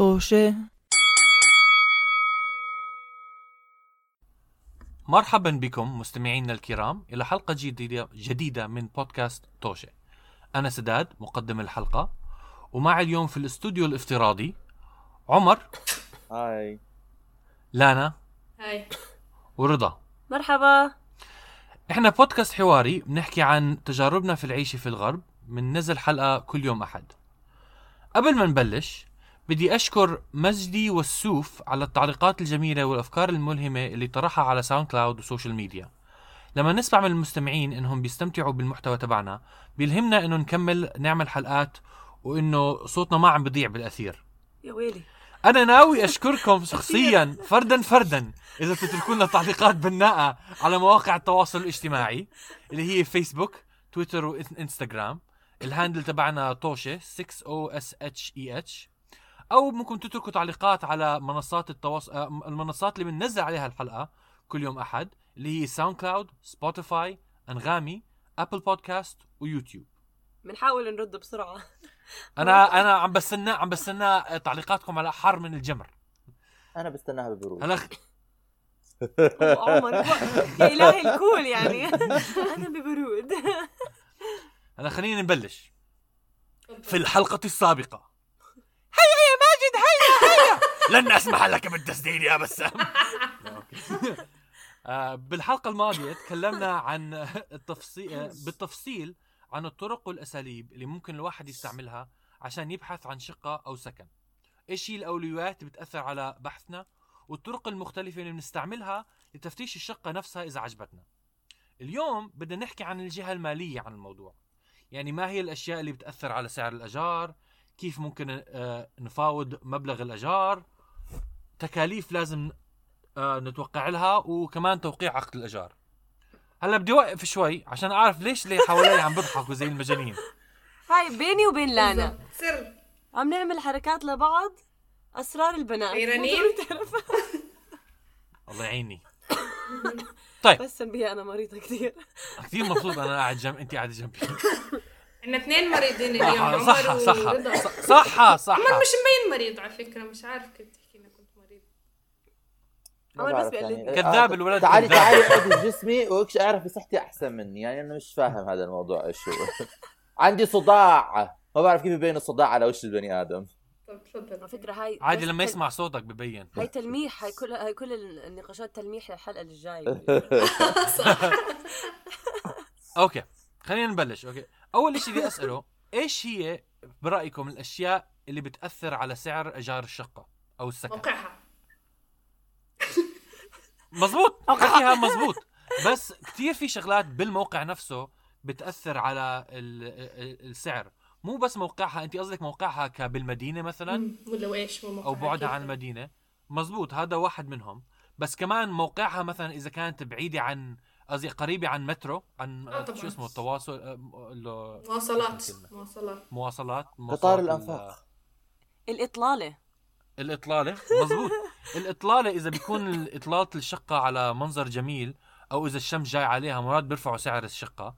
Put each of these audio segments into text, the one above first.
طوشة. مرحبا بكم مستمعينا الكرام إلى حلقة جديدة جديدة من بودكاست توشة أنا سداد مقدم الحلقة ومعي اليوم في الاستوديو الافتراضي عمر هاي. لانا هاي. ورضا. مرحبا. إحنا بودكاست حواري بنحكي عن تجاربنا في العيش في الغرب من نزل حلقة كل يوم أحد. قبل ما نبلش بدي أشكر مجدي والسوف على التعليقات الجميلة والأفكار الملهمة اللي طرحها على SoundCloud و social media. لما نسمع من المستمعين إنهم بيستمتعوا بالمحتوى تبعنا بيلهمنا إنه نكمل نعمل حلقات وإنه صوتنا ما عم بضيع بالأثير. يا ويلي. أنا ناوي أشكركم شخصيا فردا فردا إذا بتتركوا لنا تعليقات بناءه على مواقع التواصل الاجتماعي اللي هي فيسبوك تويتر وانستغرام ال handle تبعنا طوشه T O S H E H أو ممكن تتركوا تعليقات على منصات التواصل آه، المنصات اللي بننزل عليها الحلقة كل يوم أحد اللي هي SoundCloud Spotify Anghami Apple Podcasts و YouTube بنحاول نرد بسرعة. أنا أنا عم بستنى عم بستنى تعليقاتكم على حر من الجمر. أنا بستناها ببرود هلا عمر يا إلهي الكول يعني. أنا ببرود. هلا خلينا نبلش. في الحلقة السابقة. هيا يا ماجد هيا هيا. لن أسمح لك بالتسديد يا بسام. آه، بالحلقة الماضية تكلمنا عن التفصيل بالتفصيل عن الطرق والأساليب اللي ممكن الواحد يستعملها عشان يبحث عن شقة أو سكن. إيش هي الأولويات اللي بتأثر على بحثنا؟ والطرق المختلفة اللي بنستعملها لتفتيش الشقة نفسها إذا عجبتنا. اليوم بدنا نحكي عن الجهة المالية عن الموضوع. يعني ما هي الأشياء اللي بتأثر على سعر الأجار؟ كيف ممكن آه، نفاوض مبلغ الأجار. تكاليف لازم آه، نتوقع لها وكمان توقيع عقد الأجار. هلا بدي أوقف شوي عشان أعرف ليش اللي حوالي عم بيضحكوا زي المجانين. هاي بيني وبين لانا. سر. عم نعمل حركات لبعض أسرار البنات. تعرف. الله يعيني طيب. بس بيها أنا مريضة كثير. كثير مبسوط أنا قاعد جنب انت قاعدة جنبي. إحنا اثنين مريضين اليوم عمر صحة صحة ورضا. صحة صحة عمر مش مبين مريض على فكرة مش عارف كيف تحكي إنك كنت مريض. عمر بس بيقلدني. يعني. كذاب الولد تعالي. تعالي اقعدي جسمي وكش اعرفي صحتي أحسن مني. يعني أنا مش فاهم هذا الموضوع إيش هو. عندي صداع. ما بعرف كيف يبين الصداع على وش البني آدم. طب تفضل. على فكرة هاي عادي لما يسمع صوتك ببين. هاي تلميح هاي كل هاي كل النقاشات تلميح للحلقة الجاية. okay. خلينا نبلش okay. أول شيء بدي أسأله إيش هي برأيكم الأشياء اللي بتأثر على سعر إيجار الشقة أو السكن؟ موقعها. مزبوط حكيها مزبوط بس كثير في شغلات بالموقع نفسه بتأثر على ال- ال- السعر. مو بس موقعها أنت قصدك موقعها كبالمدينة مثلا. ولا إيش موقعها؟ أو بعدها؟ عن المدينة. مزبوط هذا واحد منهم. بس كمان موقعها مثلا إذا كانت بعيدة عن قصدي قريبة عن مترو عن آه. شو اسمه التواصل آه، مواصلات؟ مواصلات. مواصلات قطار الأنفاق. الإطلالة. الإطلالة؟ مزبوط. الإطلالة إذا بيكون إطلالة الشقة على منظر جميل أو إذا الشمس جاي عليها مرات بيرفعوا سعر الشقة.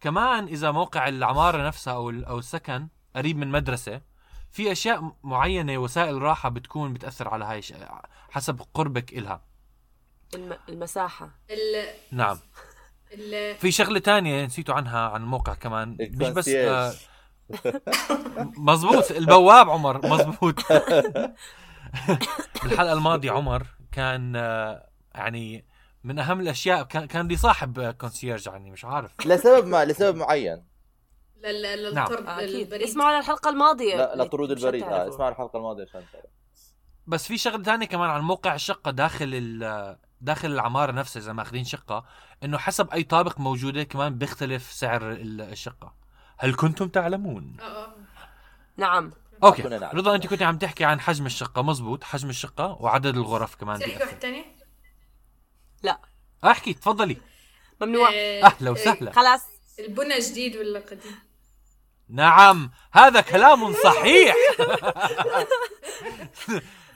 كمان إذا موقع العمارة نفسها أو ال- أو السكن قريب من مدرسة في أشياء م- معينة وسائل راحة بتكون بتأثر على هاي حسب قربك إلها. الم... المساحة. ال نعم. ال في شغلة تانية نسيتوا عنها عن الموقع كمان. مش بس آه الكونسيرج. مزبوط البواب عمر مزبوط بالحلقة الماضية عمر كان آه، يعني من أهم الأشياء كان كان لي صاحب كونسيرج يعني مش عارف. لسبب ما لسبب معين. لل- نعم. للطرد آه، البريد اسمعوا على الحلقة الماضية. لا لطرود البريد. آه. اسمعوا الحلقة الماضية عشان. بس في شغلة ثانية كمان عن موقع الشقه داخل ال- داخل العمارة نفسها إذا ماخذين شقة إنه حسب أي طابق موجودة كمان بيختلف سعر ال- الشقة. هل كنتم تعلمون؟ آه آه نعم. أوكي. رضا أنت كنت عم تحكي عن حجم الشقة. مزبوط. حجم الشقة وعدد الغرف كمان بيأثر. واحد ثاني لا. احكي. تفضلي. ممنوع. أهلا وسهلا. خلاص. البنى جديد ولا قديم؟ نعم. هذا كلام صحيح.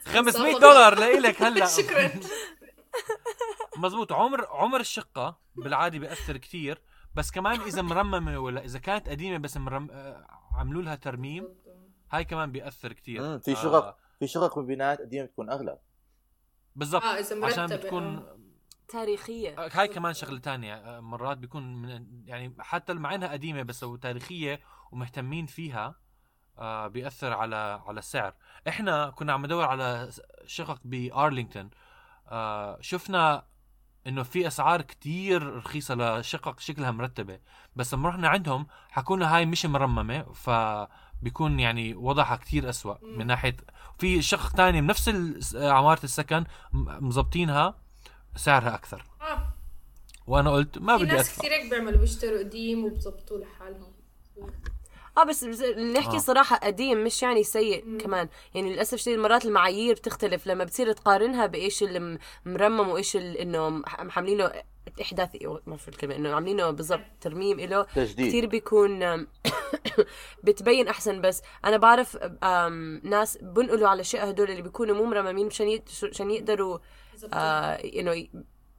500 صفقة. دولار لإلك هلا. شكرا. مزبوط عمر عمر الشقة بالعادة بيأثر كثير بس كمان إذا مرممة ولا إذا كانت قديمة بس مرم... آه، عملوا لها ترميم هاي كمان بيأثر كثير في شقق في شقق ببنايات قديمة بتكون أغلى. بالضبط. إذا عشان بتكون آه. تاريخية. هاي كمان شغلة تانية. مرات بيكون من يعني حتى مع إنها قديمة بس لو تاريخية ومهتمين فيها آه بيأثر على على السعر. إحنا كنا عم ندور على شقق بأرلينغتون. آه شفنا إنه في أسعار كتير رخيصة لشقق شكلها مرتبة. بس لما رحنا عندهم حكوا لنا هاي مش مرممة فبيكون يعني وضعها كتير أسوأ. من ناحيه في شقق تاني من نفس ال- عمارة السكن مزبطينها سعرها أكثر. آه. وأنا قلت ما في بدي ناس أدفع. كثير هيك بيعملوا بيشتروا قديم وبظبطوه لحالهم. آه بس بس نحكي آه. صراحة قديم مش يعني سيء مم. كمان يعني للأسف الشديد مرات المعايير بتختلف لما بتصير تقارنها بإيش اللي م- مرمم وإيش اللي إنه مح- محملينه إحداثي ما بعرف الكلمة إنه عاملينه بالضبط ترميم إله تجديد كثير بيكون بتبين أحسن بس أنا بعرف ناس بنقلوا على الأشياء هدول اللي بيكونوا مو مرممين مشان يقدروا. آه إنه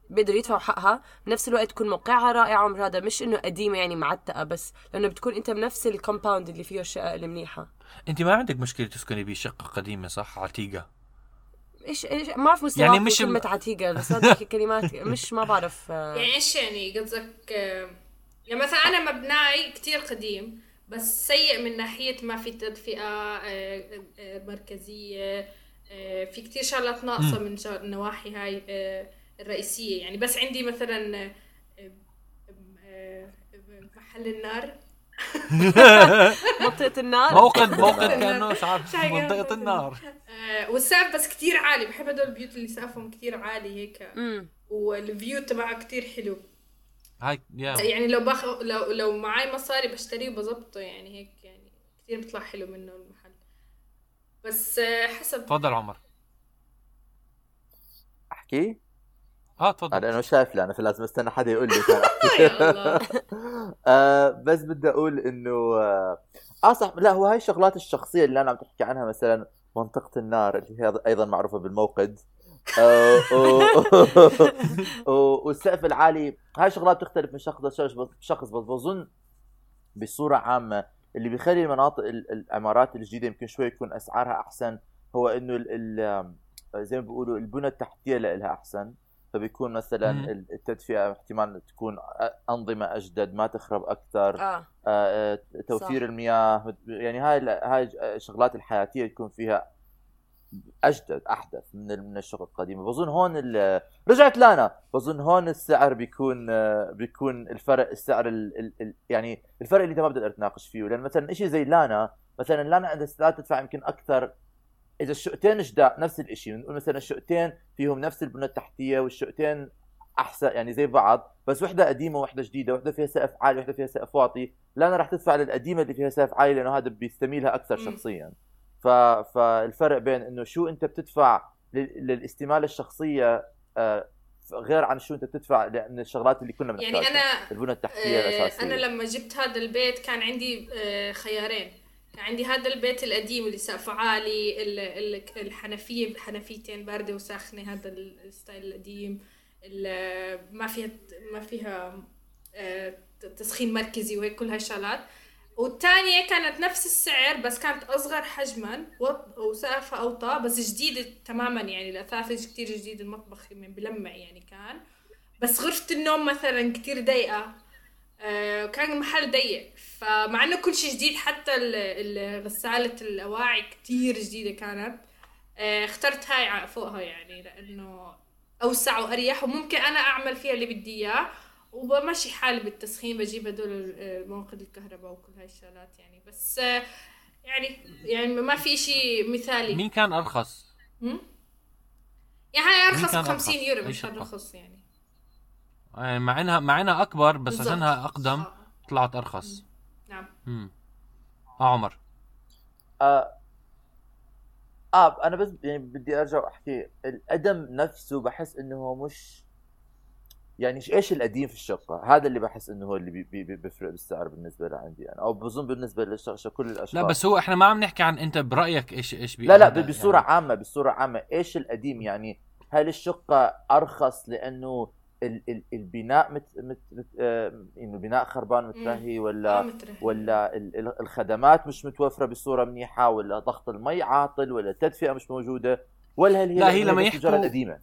بيقدروا يدفعوا حقها بنفس الوقت تكون موقعها رائع ومر هذا مش إنه قديمة يعني معتقة بس لأنه بتكون أنت بنفس الكومباوند اللي فيه الشقق المنيحة. أنت ما عندك مشكلة تسكني بشقة قديمة صح؟ عتيقه إيش إيش ما بعرف مستوى يعني مش مش م- كلمه عتيقه بس هذه كلمات مش ما بعرف آه، يعني إيش يعني قصدك آه، يعني مثلا أنا مبناي كتير قديم بس سيء من ناحية ما في تدفئة آه، مركزية في كتير شغلات ناقصة من النواحي هاي الرئيسية. يعني بس عندي مثلا آه، آه، محل النار. منطقة النار؟ موقد موقد كأنه مش عارف؟ منطقة النار. آه، والسقف بس كتير عالي. بحب هدول البيوت اللي سقفهم كتير عالي هيك. والفيو تبعها كتير حلو. هاي يعني لو باخ لو لو معي مصاري بشتريه وبظبطه يعني هيك يعني كثير بيطلع حلو منه المحل. بس حسب. تفضل عمر. أحكي؟ آه تفضل. أنا شايف لا أنا فلازم استنى حدا يقول لي. آه بس بدي أقول إنه آه, آه صح. لا هو هاي الشغلات الشخصية اللي أنا عم تحكي عنها مثلا منطقة النار اللي هي أيضا معروفة بالموقد. آه، والسقف العالي. هاي شغلات بتختلف من شخص لشخص بس بظن بصورة عامة اللي بيخلي المناطق ال- العمارات الجديدة يمكن شوي يكون أسعارها أحسن هو إنه زي ما بيقولوا البنى التحتية لها أحسن. فبيكون مثلا. التدفئة احتمال تكون أنظمة أجدد ما تخرب أكثر آه آه، توفير صح. المياه يعني هاي ال- هاي الشغلات الحياتية تكون فيها أجدد أحدث من من الشغل القديمة بظن هون ال- رجعت لانا بظن هون السعر بيكون آه، بيكون الفرق السعر ال ال ال يعني الفرق اللي إنت ما بتقدر تناقش فيه لأن مثلا شيء زي لانا مثلا لانا عندها لا تدفع يمكن أكثر إذا الشقتين جداد نفس الشيء بنقول مثلا الشقتين فيهم نفس البنى التحتية والشقتين أحسن يعني زي بعض. بس وحدة قديمة وحدة جديدة وحدة فيها سقف عالي وحدة فيها سقف واطي. لا أنا راح تدفع للقديمة اللي فيها سقف عالي لأنه هذا بيستميلها أكثر. شخصيا. ف... فالفرق بين إنه شو أنت بتدفع لل... للاستمالة الشخصية آه، غير عن شو أنت بتدفع لأن الشغلات اللي كنا يعني بنحتاجها. أنا البنى التحتية آه، الأساسية. أنا لما جبت هذا البيت كان عندي آه، خيارين. عندي هذا البيت القديم اللي سقفه عالي ال- ال- الحنفية حنفيتين باردة وساخنة هذا ال- الستايل القديم. ال- ما فيها ما فيها آه، تسخين مركزي وهيك كل هاي الشغلات والثانية كانت نفس السعر بس كانت أصغر حجما وسقفها أوطى بس جديدة تماما يعني الأثاث كتير جديد المطبخ من بلمع يعني كان. بس غرفة النوم مثلا كتير ضيقة. آه، كان المحل ضيق. فمع إنه كل شيء جديد حتى ال- ال- غسالة الأواعي كتير جديدة كانت. آه، اخترت هاي فوقها يعني لأنه أوسع وأريح وممكن أنا أعمل فيها اللي بدي إياه. وبمشي حالي بالتسخين بجيب هدول ال- موقد الكهرباء وكل هاي الشغلات يعني. بس آه، يعني يعني ما في اشي مثالي. مين كان أرخص؟ يعني أرخص ب 50 أرخص؟ يورو مش؟ ارخص يعني. يعني مع انها مع انها أكبر بس بالضبط. عشانها أقدم طلعت أرخص. نعم. امم آه عمر. آه, آه أنا بس يعني بدي أرجع وأحكي. القدم نفسه بحس إنه هو مش يعني إيش القديم في الشقة؟ هذا اللي بحس إنه هو اللي بي بي بي- بيفرق بالسعر بالنسبة لعندي أنا أو بظن بالنسبة للشقه كل الأشخاص. لا بس هو إحنا ما عم نحكي عن أنت برأيك إيش إيش لا لا بصورة يعني. عامة بصورة عامة إيش القديم؟ يعني هل الشقة أرخص لأنه ال ال البناء مت مت مت آه انه البناء خربان مترهي آه، ولا مترهي. ولا ال- ال- الخدمات مش متوفرة بصورة منيحة ولا ضغط المي عاطل ولا التدفئه مش موجودة ولا هل هي لا، هي لما يحكوا- قديمة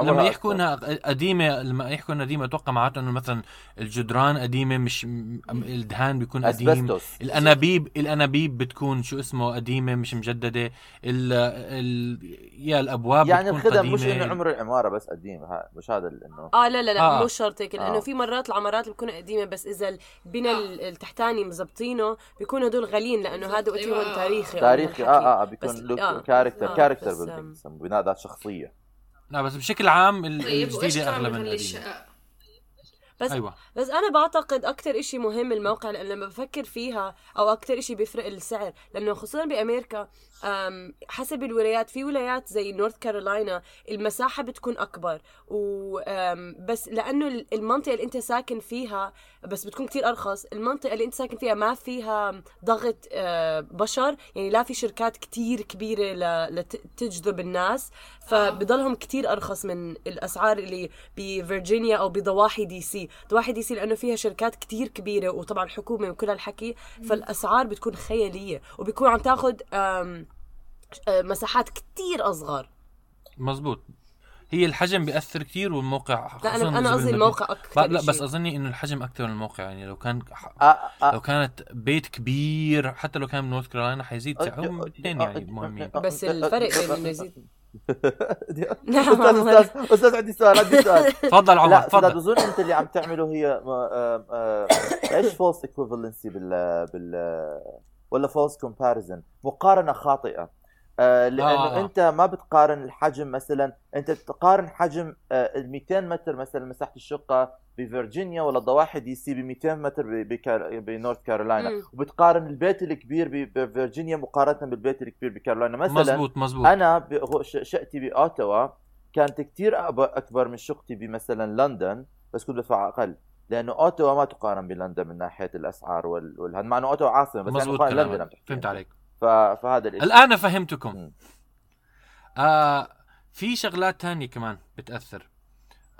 لما يحكوا. إنها قديمة لما يحكوا إنها قديمة أتوقع معناته إنه مثلا الجدران قديمة مش الدهان بيكون قديم أسبستوس الأنابيب الأنابيب بتكون شو اسمه قديمة مش مجددة ال ال يا الأبواب يعني بتكون الخدم مش. إنه عمر العمارة بس قديم ها مش هذا إنه آه لا لا لا آه. مش شرط هيك لأنه آه. في مرات العمارات اللي بتكون قديمة بس إذا البناء آه. التحتاني مزبطينه بيكونوا هدول غاليين لأنه هذا أيوة. تاريخي أو تاريخي من آه. آه بس- بيكون look آه. character آه، character بناء ذات شخصية لا بس بشكل عام طيب الجديدة أغلى من القديمة. بس أيوه. بس أنا بعتقد أكثر إشي مهم الموقع لأن لما بفكر فيها أو أكثر إشي بيفرق السعر لأنه خصوصا بأمريكا حسب الولايات في ولايات زي نورث كارولاينا المساحة بتكون أكبر و بس لأنه ال- المنطقة اللي أنت ساكن فيها بس بتكون كتير أرخص المنطقة اللي أنت ساكن فيها ما فيها ضغط أه، بشر يعني لا في شركات كتير كبيرة لتجذب الناس فبضلهم كتير أرخص من الأسعار اللي بفرجينيا أو بضواحي دي سي ضواحي دي سي لأنه فيها شركات كتير كبيرة وطبعا حكومة وكل هالحكي فالأسعار بتكون خيالية وبيكون عم تاخذ مساحات كتير أصغر. مزبوط هي الحجم بيأثر كتير والموقع لا أنا أنا قصدي. الموقع أكثر لا بس. اظني إنه الحجم أكثر من الموقع يعني لو كان آه آه لو كانت بيت كبير حتى لو كان بنورث كارولاينا حيزيد آه، سعره هم آه، الاثنين آه، يعني آه، مهمين. آه، بس آه، الفرق آه، بين آه، إنه يزيد. نعم. أستاذ أستاذ أستاذ عندي سؤال عندي سؤال. تفضل عمر تفضل. بظن أنت اللي عم تعمله هي آه، آه، إيش false equivalency بال بال ولا false comparison مقارنة خاطئة. آه، لأنه آه. أنت ما بتقارن الحجم مثلا أنت بتقارن حجم آه، ال 200 متر مثلا مساحة الشقة بفرجينيا ولا ضواحي دي سي ب 200 متر. بنورث كارولاينا مم. وبتقارن البيت الكبير بفرجينيا مقارنة بالبيت الكبير بكارولاينا مثلا مزبوط مزبوط أنا شقتي بأوتاوا كانت كتير أب- أكبر من شقتي بمثلا لندن بس كنت بدفع أقل لأنه اوتوا ما تقارن بلندن من ناحية الأسعار وال... مع إنه اوتوا عاصمة بس يعني مزبوط مقارن لندن فهمت عليك. فهذا الشيء الآن فهمتكم. آه في شغلات تانية كمان بتأثر.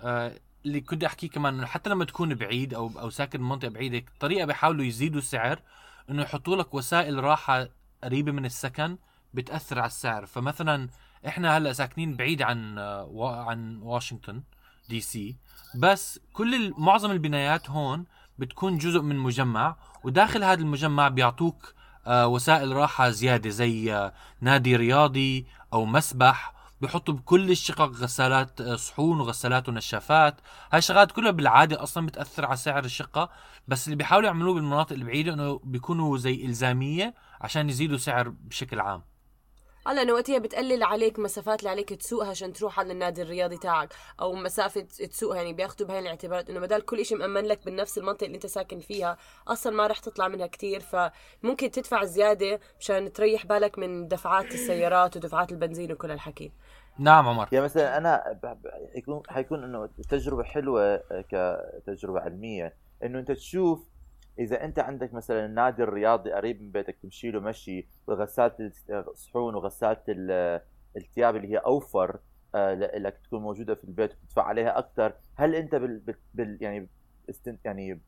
آه اللي كنت أحكيه كمان إنه حتى لما تكون بعيد أو أو ساكن بمنطقه بعيدة طريقة بيحاولوا يزيدوا السعر إنه يحطوا لك وسائل راحة قريبة من السكن بتأثر على السعر. فمثلا إحنا هلأ ساكنين بعيد عن آه، عن واشنطن دي سي. بس كل معظم البنايات هون بتكون جزء من مجمع وداخل هذا المجمع بيعطوك وسائل راحة زيادة زي آه، نادي رياضي أو مسبح بحطوا بكل الشقق غسالات آه، صحون وغسالات ونشافات. هاي الشغلات كلها بالعادة أصلا بتأثر على سعر الشقة بس اللي بيحاولوا يعملوه بالمناطق البعيدة إنه بيكونوا زي إلزامية عشان يزيدوا سعر بشكل عام. آه لأنه وقتها بتقلل عليك مسافات اللي عليك تسوقها عشان تروح على النادي الرياضي تاعك أو مسافة تسوقها يعني بياخذوا بهاي الاعتبارات إنه بدل كل شيء مأمن لك بنفس المنطقة اللي أنت ساكن فيها أصلا ما رح تطلع منها كتير. فممكن تدفع زيادة مشان تريح بالك من دفعات السيارات ودفعات البنزين وكل هالحكي. نعم عمر. يعني مثلا أنا حيكون حيكون إنه تجربة حلوة كتجربة علمية إنه أنت تشوف إذا أنت عندك مثلا النادي الرياضي قريب من بيتك تمشي له مشي وغسالة الصحون وغسالة ال- الثياب اللي هي أوفر آه، لك تكون موجودة في البيت وتدفع عليها أكثر هل أنت بال, بال, يعني يعني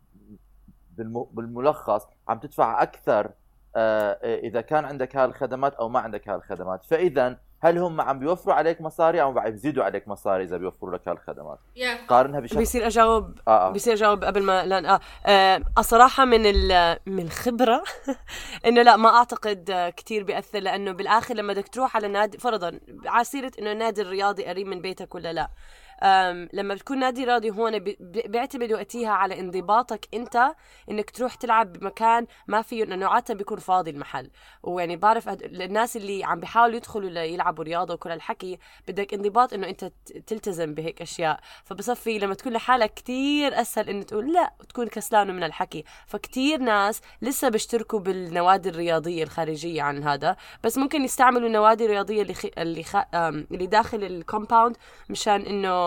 بالم- بالملخص عم تدفع أكثر آه، إذا كان عندك هاي الخدمات أو ما عندك هاي الخدمات فاذا هل هم عم بيوفروا عليك مصاري أو عم بيزيدوا عليك مصاري إذا بيوفروا لك هاي الخدمات يا قارنها بشكل بيصير اجاوب آه آه. بصير أجاوب قبل ما لأن آه, آه الصراحة من ال- من الخبرة إنه لا ما أعتقد آه، كتير بيأثر لأنه بالآخر لما بدك تروح على نادي فرضا على سيره إنه النادي الرياضي قريب من بيتك ولا لا. لما بتكون نادي رياضي هون بي- بي- بيعتمد وقتها على انضباطك انت انك تروح تلعب بمكان ما فيه انه عادة بيكون فاضي المحل. ويعني بعرف الناس اللي عم بيحاولوا يدخلوا ليلعبوا رياضة وكل هالحكي بدك انضباط إنه أنت تلتزم بهيك أشياء. فبصفي لما تكون لحالك كتير أسهل إنه تقول لا وتكون كسلان من الحكي فكتير ناس لسه بيشتركوا بالنوادي الرياضية الخارجية عن هذا بس ممكن يستعملوا النوادي الرياضية اللي خي... اللي خ... اللي داخل ال compound مشان إنه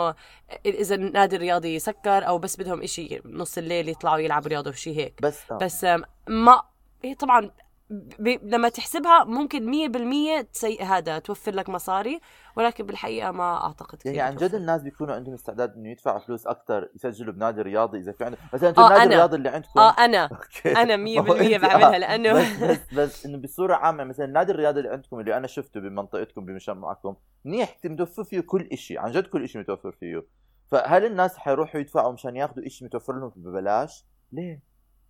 إذا النادي الرياضي سكر أو بس بدهم إشي نص الليل يطلعوا يلعبوا رياضة وشي هيك بس آه. بس ما هي طبعا ب... لما تحسبها ممكن مية بالمية تسي... هذا توفر لك مصاري ولكن بالحقيقة ما أعتقد كثير يعني عن جد. الناس بيكونوا عندهم استعداد إنه يدفعوا فلوس أكثر يسجلوا بنادي رياضي إذا في عندهم مثلا أنتم آه، النادي أنا. الرياضي اللي عندكم آه أنا okay. أنا مية ما هو بالمية أنت- بعملها آه، لأنه بس بس بس إنه بصورة عامة مثلا النادي الرياضي اللي عندكم اللي أنا شفته بمنطقتكم بمجتمعكم منيح متوفر فيه كل شيء عن جد كل شيء متوفر فيه فهل الناس حيروحوا يدفعوا مشان ياخذوا شيء متوفر لهم ببلاش؟ ليه؟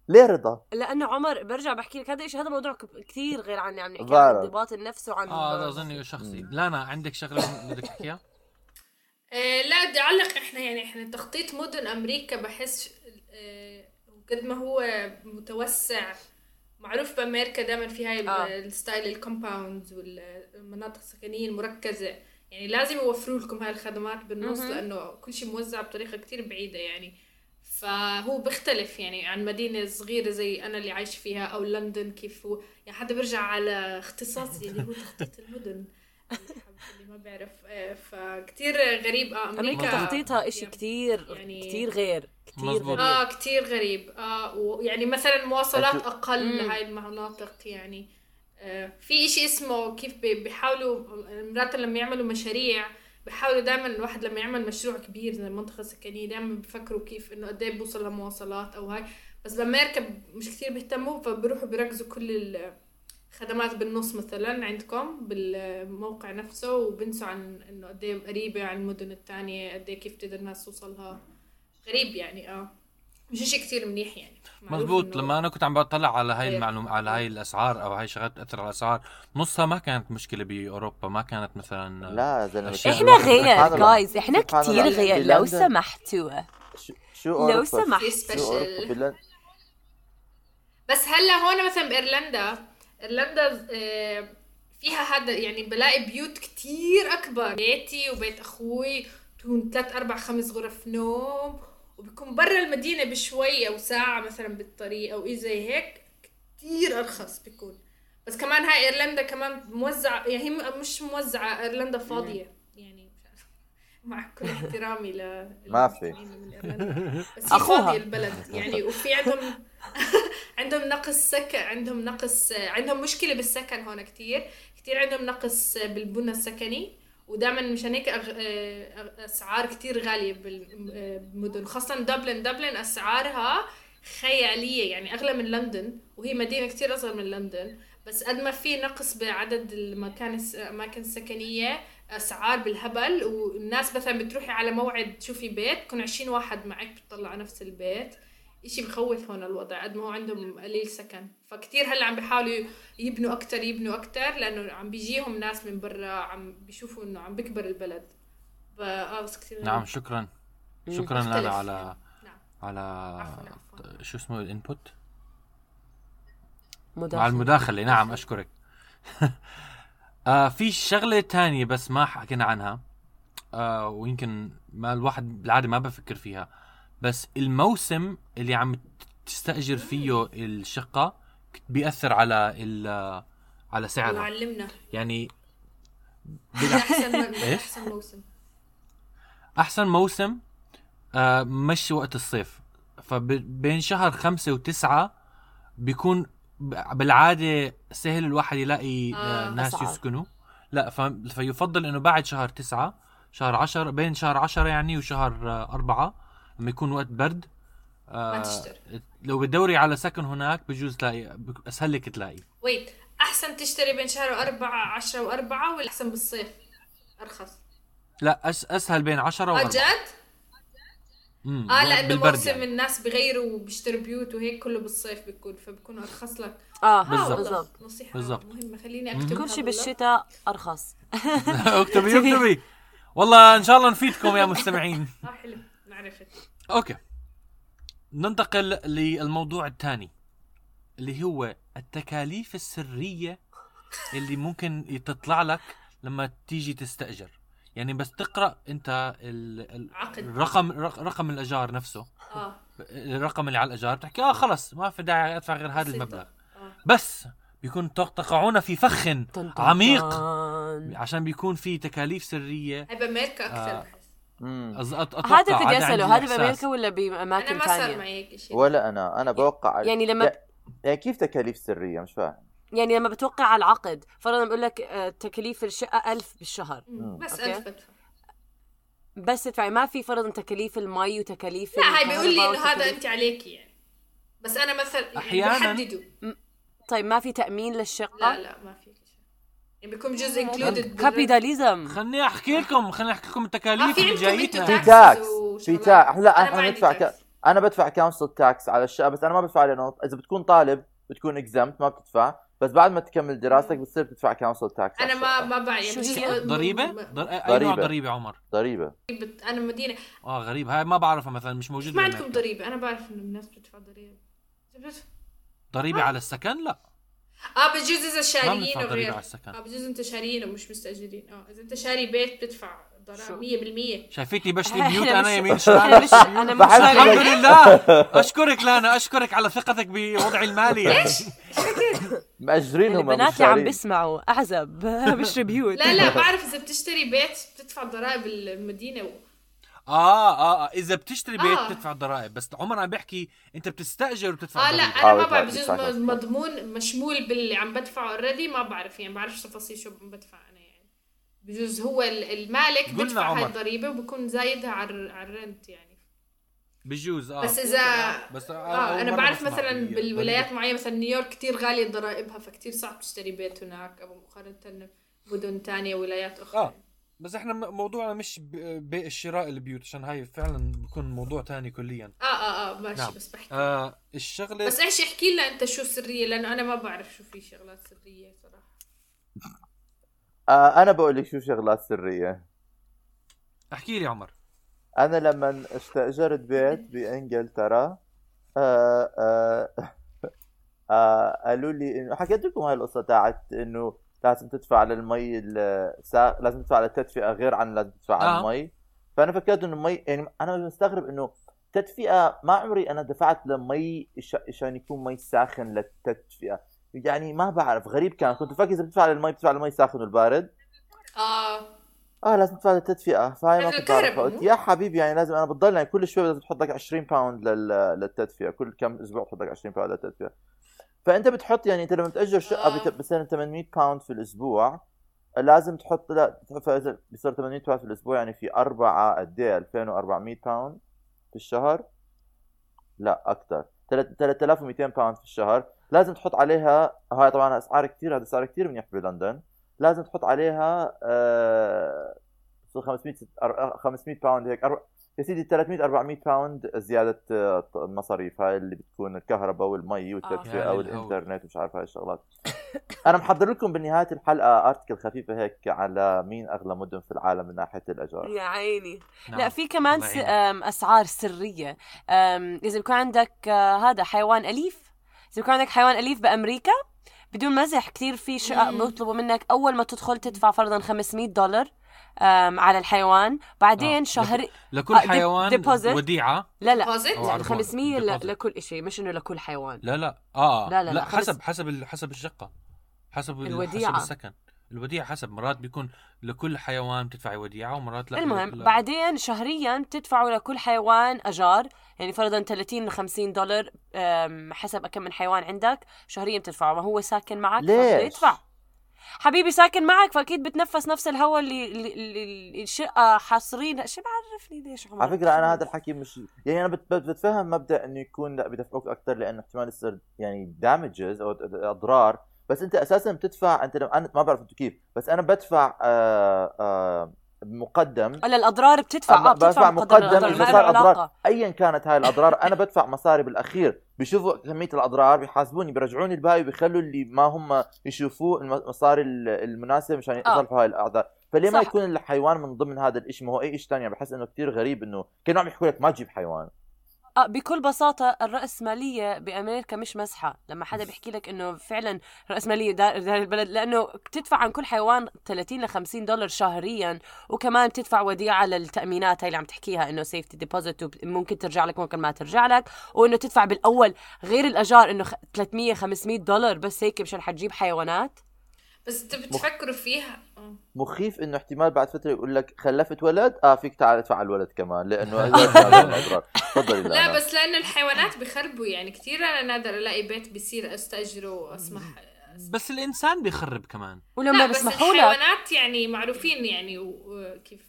ليه رضا؟ لأنه عمر برجع بحكي لك هذا الشيء هذا موضوع كثير غير عني عم نحكي عن. انضباط النفس وعن آه هذا اظني شخصي. لانا عندك شغلة بدك تحكيها آه لا بدي أعلق إحنا يعني إحنا تخطيط مدن أمريكا بحس آه قد ما هو متوسع معروف بأمريكا دائما في هاي آه. ال style ال compounds والمناطق السكنية المركزة يعني لازم يوفروا لكم هاي الخدمات بالنص. لأنه كل شيء موزع بطريقة كتير بعيدة يعني فهو بيختلف يعني عن مدينة صغيرة زي أنا اللي عايش فيها أو لندن كيف هو. يعني حدا برجع على اختصاصي اللي هو تخطيط المدن. اللي ما بعرف. فكتير غريب. آه أمريكا أمريكا تخطيطها إشي يعني- كثير يعني- كثير غير. مزبوط. غريب. آه كتير غريب. آه ويعني مثلا مواصلات أقل مم. لهاي المناطق يعني. آه في إشي اسمه كيف بي- بيحاولوا مرات لما يعملوا مشاريع بيحاولوا دائما الواحد لما يعمل مشروع كبير زي المنطقة السكنية دائما بيفكروا كيف إنه قد إيه بوصل لمواصلات أو هاي. بس بامريكا مش كثير بيهتموا فبيروحوا بيركزوا كل الخدمات بالنص مثلا عندكم بالموقع نفسه وبنسوا عن إنه قد إيه قريبة عن المدن الثانية قد إيه كيف تقدر الناس توصلها. غريب يعني آه. مش شيء كثير منيح يعني مزبوط لما أنا كنت عم بطلع على هاي غير. المعلومة على هاي الأسعار أو هاي شغلات تاثر على الأسعار نصها ما كانت مشكلة بأوروبا ما كانت مثلا لا زلمة إحنا غير. جايز إحنا كثير. غير في لو سمحتوا شو شو أوروبا؟ سمحت. في شو أوروبا؟ سبيشل بلن- بس هلا هون مثلا بإيرلندا إيرلندا آه، فيها هذا يعني بلاقي بيوت كتير أكبر بيتي وبيت أخوي تكون ثلاث أربع خمس غرف نوم وبيكون برا المدينة بشوي أو ساعة مثلا بالطريق أو إيه زي هيك كتير أرخص بيكون. بس كمان هاي إيرلندا كمان موزعة يعني هي مش موزعة إيرلندا فاضية. يعني مش. مع كل احترامي ل ما في. بس هي أخوها. فاضية البلد. يعني وفي عندهم عندهم نقص سكن عندهم نقص عندهم مشكلة بالسكن هون كتير. كتير عندهم نقص بالبنى السكني. ودائما مشان هيك أغ... آه، أسعار كتير غالية آه، بالمدن خاصة دبلن. دبلن أسعارها خيالية يعني أغلى من لندن وهي مدينة كتير أصغر من لندن. بس قد ما في نقص بعدد المكان الاماكن السكنية أسعار بالهبل. والناس مثلا بتروحي على موعد تشوفي بيت يكون 20 واحد معك بتطلع نفس البيت. إشي بخوف هون الوضع قد ما هو عندهم قليل سكن. فكتير هلأ عم بيحاولوا يبنوا أكتر يبنوا أكتر لأنه عم بيجيهم ناس من برا عم بيشوفوا إنه عم بيكبر البلد. ف آه بس كتير نعم شكرا. شكرا لانا على. نعم. على عفواً، عفواً. شو اسمه الانبوت مداخلة. مع المداخلة. نعم أشكرك. آه في شغلة تانية بس ما حكينا عنها. آه ويمكن ما الواحد بالعاده ما بفكر فيها. بس الموسم اللي عم تستأجر فيه الشقة بيأثر على ال- على سعرها علمنا يعني أحسن إيش؟ أحسن موسم أحسن موسم آه مش وقت الصيف فبين شهر خمسة وتسعة بيكون بالعادة سهل الواحد يلاقي آه آه، ناس أسعار. يسكنوا لا. فيفضل إنه بعد شهر تسعة شهر عشر بين شهر عشرة يعني وشهر آه أربعة لما يكون وقت برد. ما تشتري. لو بتدوري على سكن هناك بجوز تلاقي أسهل لك تلاقي. ويت أحسن تشتري بين شهر وأربعة عشرة وأربعة ولا أحسن بالصيف؟ أرخص. لا أس... أسهل بين عشرة آه وأربعة جد آه لأنه موسم يعني. الناس بغيروا وبيشتروا بيوت وهيك كله بالصيف بيكون فبكون أرخص لك. آه بالضبط. والله، بالضبط. نصيحة بالضبط. مهمة. خليني. اكتب كل شيء بالشتاء أرخص. أكتبي أكتبي. والله إن شاء الله نفيدكم يا مستمعين. آه حلو. عرفت أوكي. ننتقل للموضوع الثاني اللي هو التكاليف السرية اللي ممكن تطلع لك لما تيجي تستأجر. يعني بس تقرأ أنت ال-. الرقم رق- رقم الأجار نفسه. آه. الرقم اللي على الأجار بتحكي آه خلص ما في داعي أدفع غير هذا. المبلغ. آه. بس بيكون تق- تقعون في فخ عميق. عشان بيكون في تكاليف سرية. هاي بامريكا أكثر. آه. هذا بدي اساله هذا. بامريكا ولا أنا باماكن ما صار ثانية معي هيك شيء. ولا أنا. أنا بوقع يعني لما. يعني كيف تكاليف سرية؟ مش فاهم. يعني لما بتوقع على العقد فرضا بقول لك آه، تكاليف الشقة ألف بالشهر. مم. بس. ألف بدفع. بس تدفعي ما في فرضا تكاليف المي وتكاليف لا هاي بيقول لي انه هذا أنت عليكي يعني. بس أنا مثلا يعني أحياناً- بحددوا طيب ما في تأمين للشقة؟ لا لا ما في. يعني بيكون جزء included capitalism خليني أحكي لكم خليني أحكي لكم التكاليف في اللي أنتوا في tax في. tax لا أنا بندفع tax. ك... أنا بدفع council tax على الشقة بس أنا ما بدفع لأنه إذا بتكون طالب بتكون exempt ما بتدفع. بس بعد ما تكمل دراستك بتصير تدفع كونسل تاكس أنا ما ما بعرف يعني ضريبة؟ أي نوع ضريبة. ضريبة عمر؟ ضريبة. ضريبة. أنا مدينة. آه غريب هاي ما بعرفها مثلا مش موجود ما. عندكم ضريبة. أنا بعرف إنه الناس بتدفع ضريبة. ضريبة على السكن؟ لا. آه بجوز إذا شاريين وغير على السكن. آه بجوز أنت شاريين ومش مستأجرين. آه إذا أنت شاري بيت بتدفع ضرائب 100% شايفتني بشتري بيوت مش- أنا يمين أنا شمال. مش أنا مش الحمد لله. أشكرك لانا أشكرك على ثقتك بوضعي المالي. مأجرينهم مش بناتي عم. بيسمعوا. اعزب بشتري بيوت. لا لا بعرف إذا بتشتري بيت بتدفع ضرائب المدينة. آه آه آه. إذا بتشتري بيت آه. بتدفع ضرائب. بس عمر عم بيحكي أنت بتستأجر وبتدفع آه لا أنا آه، ما بعرف بجوز مضمون مشمول باللي عم بدفعه already ما بعرف يعني بعرفش تفاصيل شو عم بدفع أنا يعني. بجوز هو ال- المالك بدفع هاي. الضريبة وبكون زايدها على الر- على ال rent يعني. بجوز آه. بس إذا بس آه أنا مرة بعرف مثلا بال- بالولايات معينة مثلا نيويورك كتير غالية ضرائبها فكتير صعب تشتري بيت هناك أو مقارنه بمدن تانية ولايات أخرى. آه. بس إحنا م- موضوعنا مش ب- بالشراء البيوت عشان هاي فعلا بكون موضوع تاني كليا. آه آه آه ماشي نعم. بس بحكي. آه الشغلة بس إيش احكي لنا أنت شو سرية؟ لأنه أنا ما بعرف شو في شغلات سرية صراحة. آه أنا بقول لك شو شغلات سرية. احكي لي عمر. أنا لما استأجرت بيت بانجلترا آه آه آه قالوا لي انه حكيت لكم هاي القصة تاعت إنه لازم تدفع للمي السا... لازم تدفع للتدفئة غير عن لازم تدفع على آه. المي. فأنا فكرت إنه المي يعني أنا مستغرب إنه تدفئة ما عمري أنا دفعت لمي عش- عشان يكون مي ساخن للتدفئة. يعني ما بعرف غريب كان. كنت فاكر إذا بتدفع للمي بتدفع للمي الساخن والبارد. آه. آه لازم تدفع للتدفئة. فهاي ما كنت مو؟ يا حبيبي يعني لازم أنا بتضل يعني كل شوي لازم تحط لك 20 pound لل... للتدفئة. كل كم أسبوع تحط لك 20 pound للتدفئة. فأنت بتحط يعني أنت لما تاجر شقة مثلا 800 pound في الأسبوع. لازم تحط لا فإذا بصير 800 pound في الأسبوع يعني في أربعة قد إيه؟ 2400 pound في الشهر؟ لا أكثر 3200 pound في الشهر. لازم تحط عليها هاي طبعا أسعار كثير هذا اسعار كثير منيح بلندن. لازم تحط عليها آه 500 أر- 500 pound هيك يا سيدي 300 400 pound زيادة آه، مصاريف. هاي اللي بتكون الكهرباء والمي والتدفئه يا والانترنت ومش عارف هاي الشغلات. أنا محضر لكم بنهايه الحلقة article خفيفة هيك على مين أغلى مدن في العالم من ناحية الاجار يا عيني. نعم. لا في كمان س... أسعار سرية. أم، إذا بيكون عندك آه، هذا حيوان أليف. إذا بيكون عندك حيوان أليف بأمريكا بدون مزح كثير في شقق. بيطلبوا منك أول ما تدخل تدفع فرضا 500 دولار. على الحيوان بعدين آه. شهر لكل آه، حيوان deposit. وديعة لا لا Deposit؟ أو عربون. 500 ل... deposit. لكل شيء مش إنه لكل حيوان لا لا آه لا، لا، لا لا، خمس- حسب حسب حسب الشقة حسب ال- الوديعة. حسب السكن الوديعة حسب مرات بيكون لكل حيوان بتدفعي وديعة ومرات لا المهم لا. بعدين شهريا بتدفعوا لكل حيوان أجار يعني فرضا 30 ل 50 دولار حسب كم من حيوان عندك شهريا بتدفعه ما هو ساكن معك ليش؟ يدفع حبيبي ساكن معك فأكيد بتنفس نفس الهواء اللي, اللي, الشقة حاصرين شو بعرفني ليش عمر على فكرة أنا هذا الحكي مش يعني أنا بت- بت- بتفهم مبدأ إنه يكون لا بدفعوك أكثر لأنه احتمال يصير يعني دامجز أو أضرار. بس أنت أساسا بتدفع أنت أنا ما بعرف أنتوا كيف بس أنا بدفع آه آه مقدم. ولا الأضرار بتدفع آه بدفع بتدفع مقدم الأضرار، إذا صار أضرار. ايا كانت هاي الأضرار أنا بدفع مصاري بالأخير. بيشوفوا كمية الأضرار بيحاسبوني بيرجعوني الباقي وبيخلوا اللي ما هم يشوفوه المصاري المناسبة مشان آه. يصلحوا هاي الأعذار. فليه ما. يكون الحيوان من ضمن هذا الشيء ما هو أي شيء ثاني بحس إنه كثير غريب إنه كانوا عم يحكوا لك ما تجيب حيوان. آه بكل بساطة الرأسمالية بأمريكا مش مزحة. لما حدا بيحكي لك إنه فعلا رأسمالية دار, دار البلد لأنه بتدفع عن كل حيوان 30 ل 50 دولار شهريا وكمان بتدفع وديعة للتأمينات هاي اللي عم تحكيها إنه safety deposit ممكن ترجع لك ممكن ما ترجع لك وإنه تدفع بالأول غير الأجار إنه خ- 300 500 دولار بس هيك مشان حتجيب حيوانات. بس انت بتفكروا فيها. آه. مخيف انه احتمال بعد فترة يقول لك خلفت ولد؟ آه فيك تعال ادفع على الولد كمان لأنه تفضلي لا لا بس لأنه الحيوانات بخربوا يعني كثير أنا نادر ألاقي بيت بيصير أستأجره واسمح بس الإنسان بيخرب كمان. ولما لا بس بيسمحوا لك. الحيوانات يعني معروفين يعني وكيف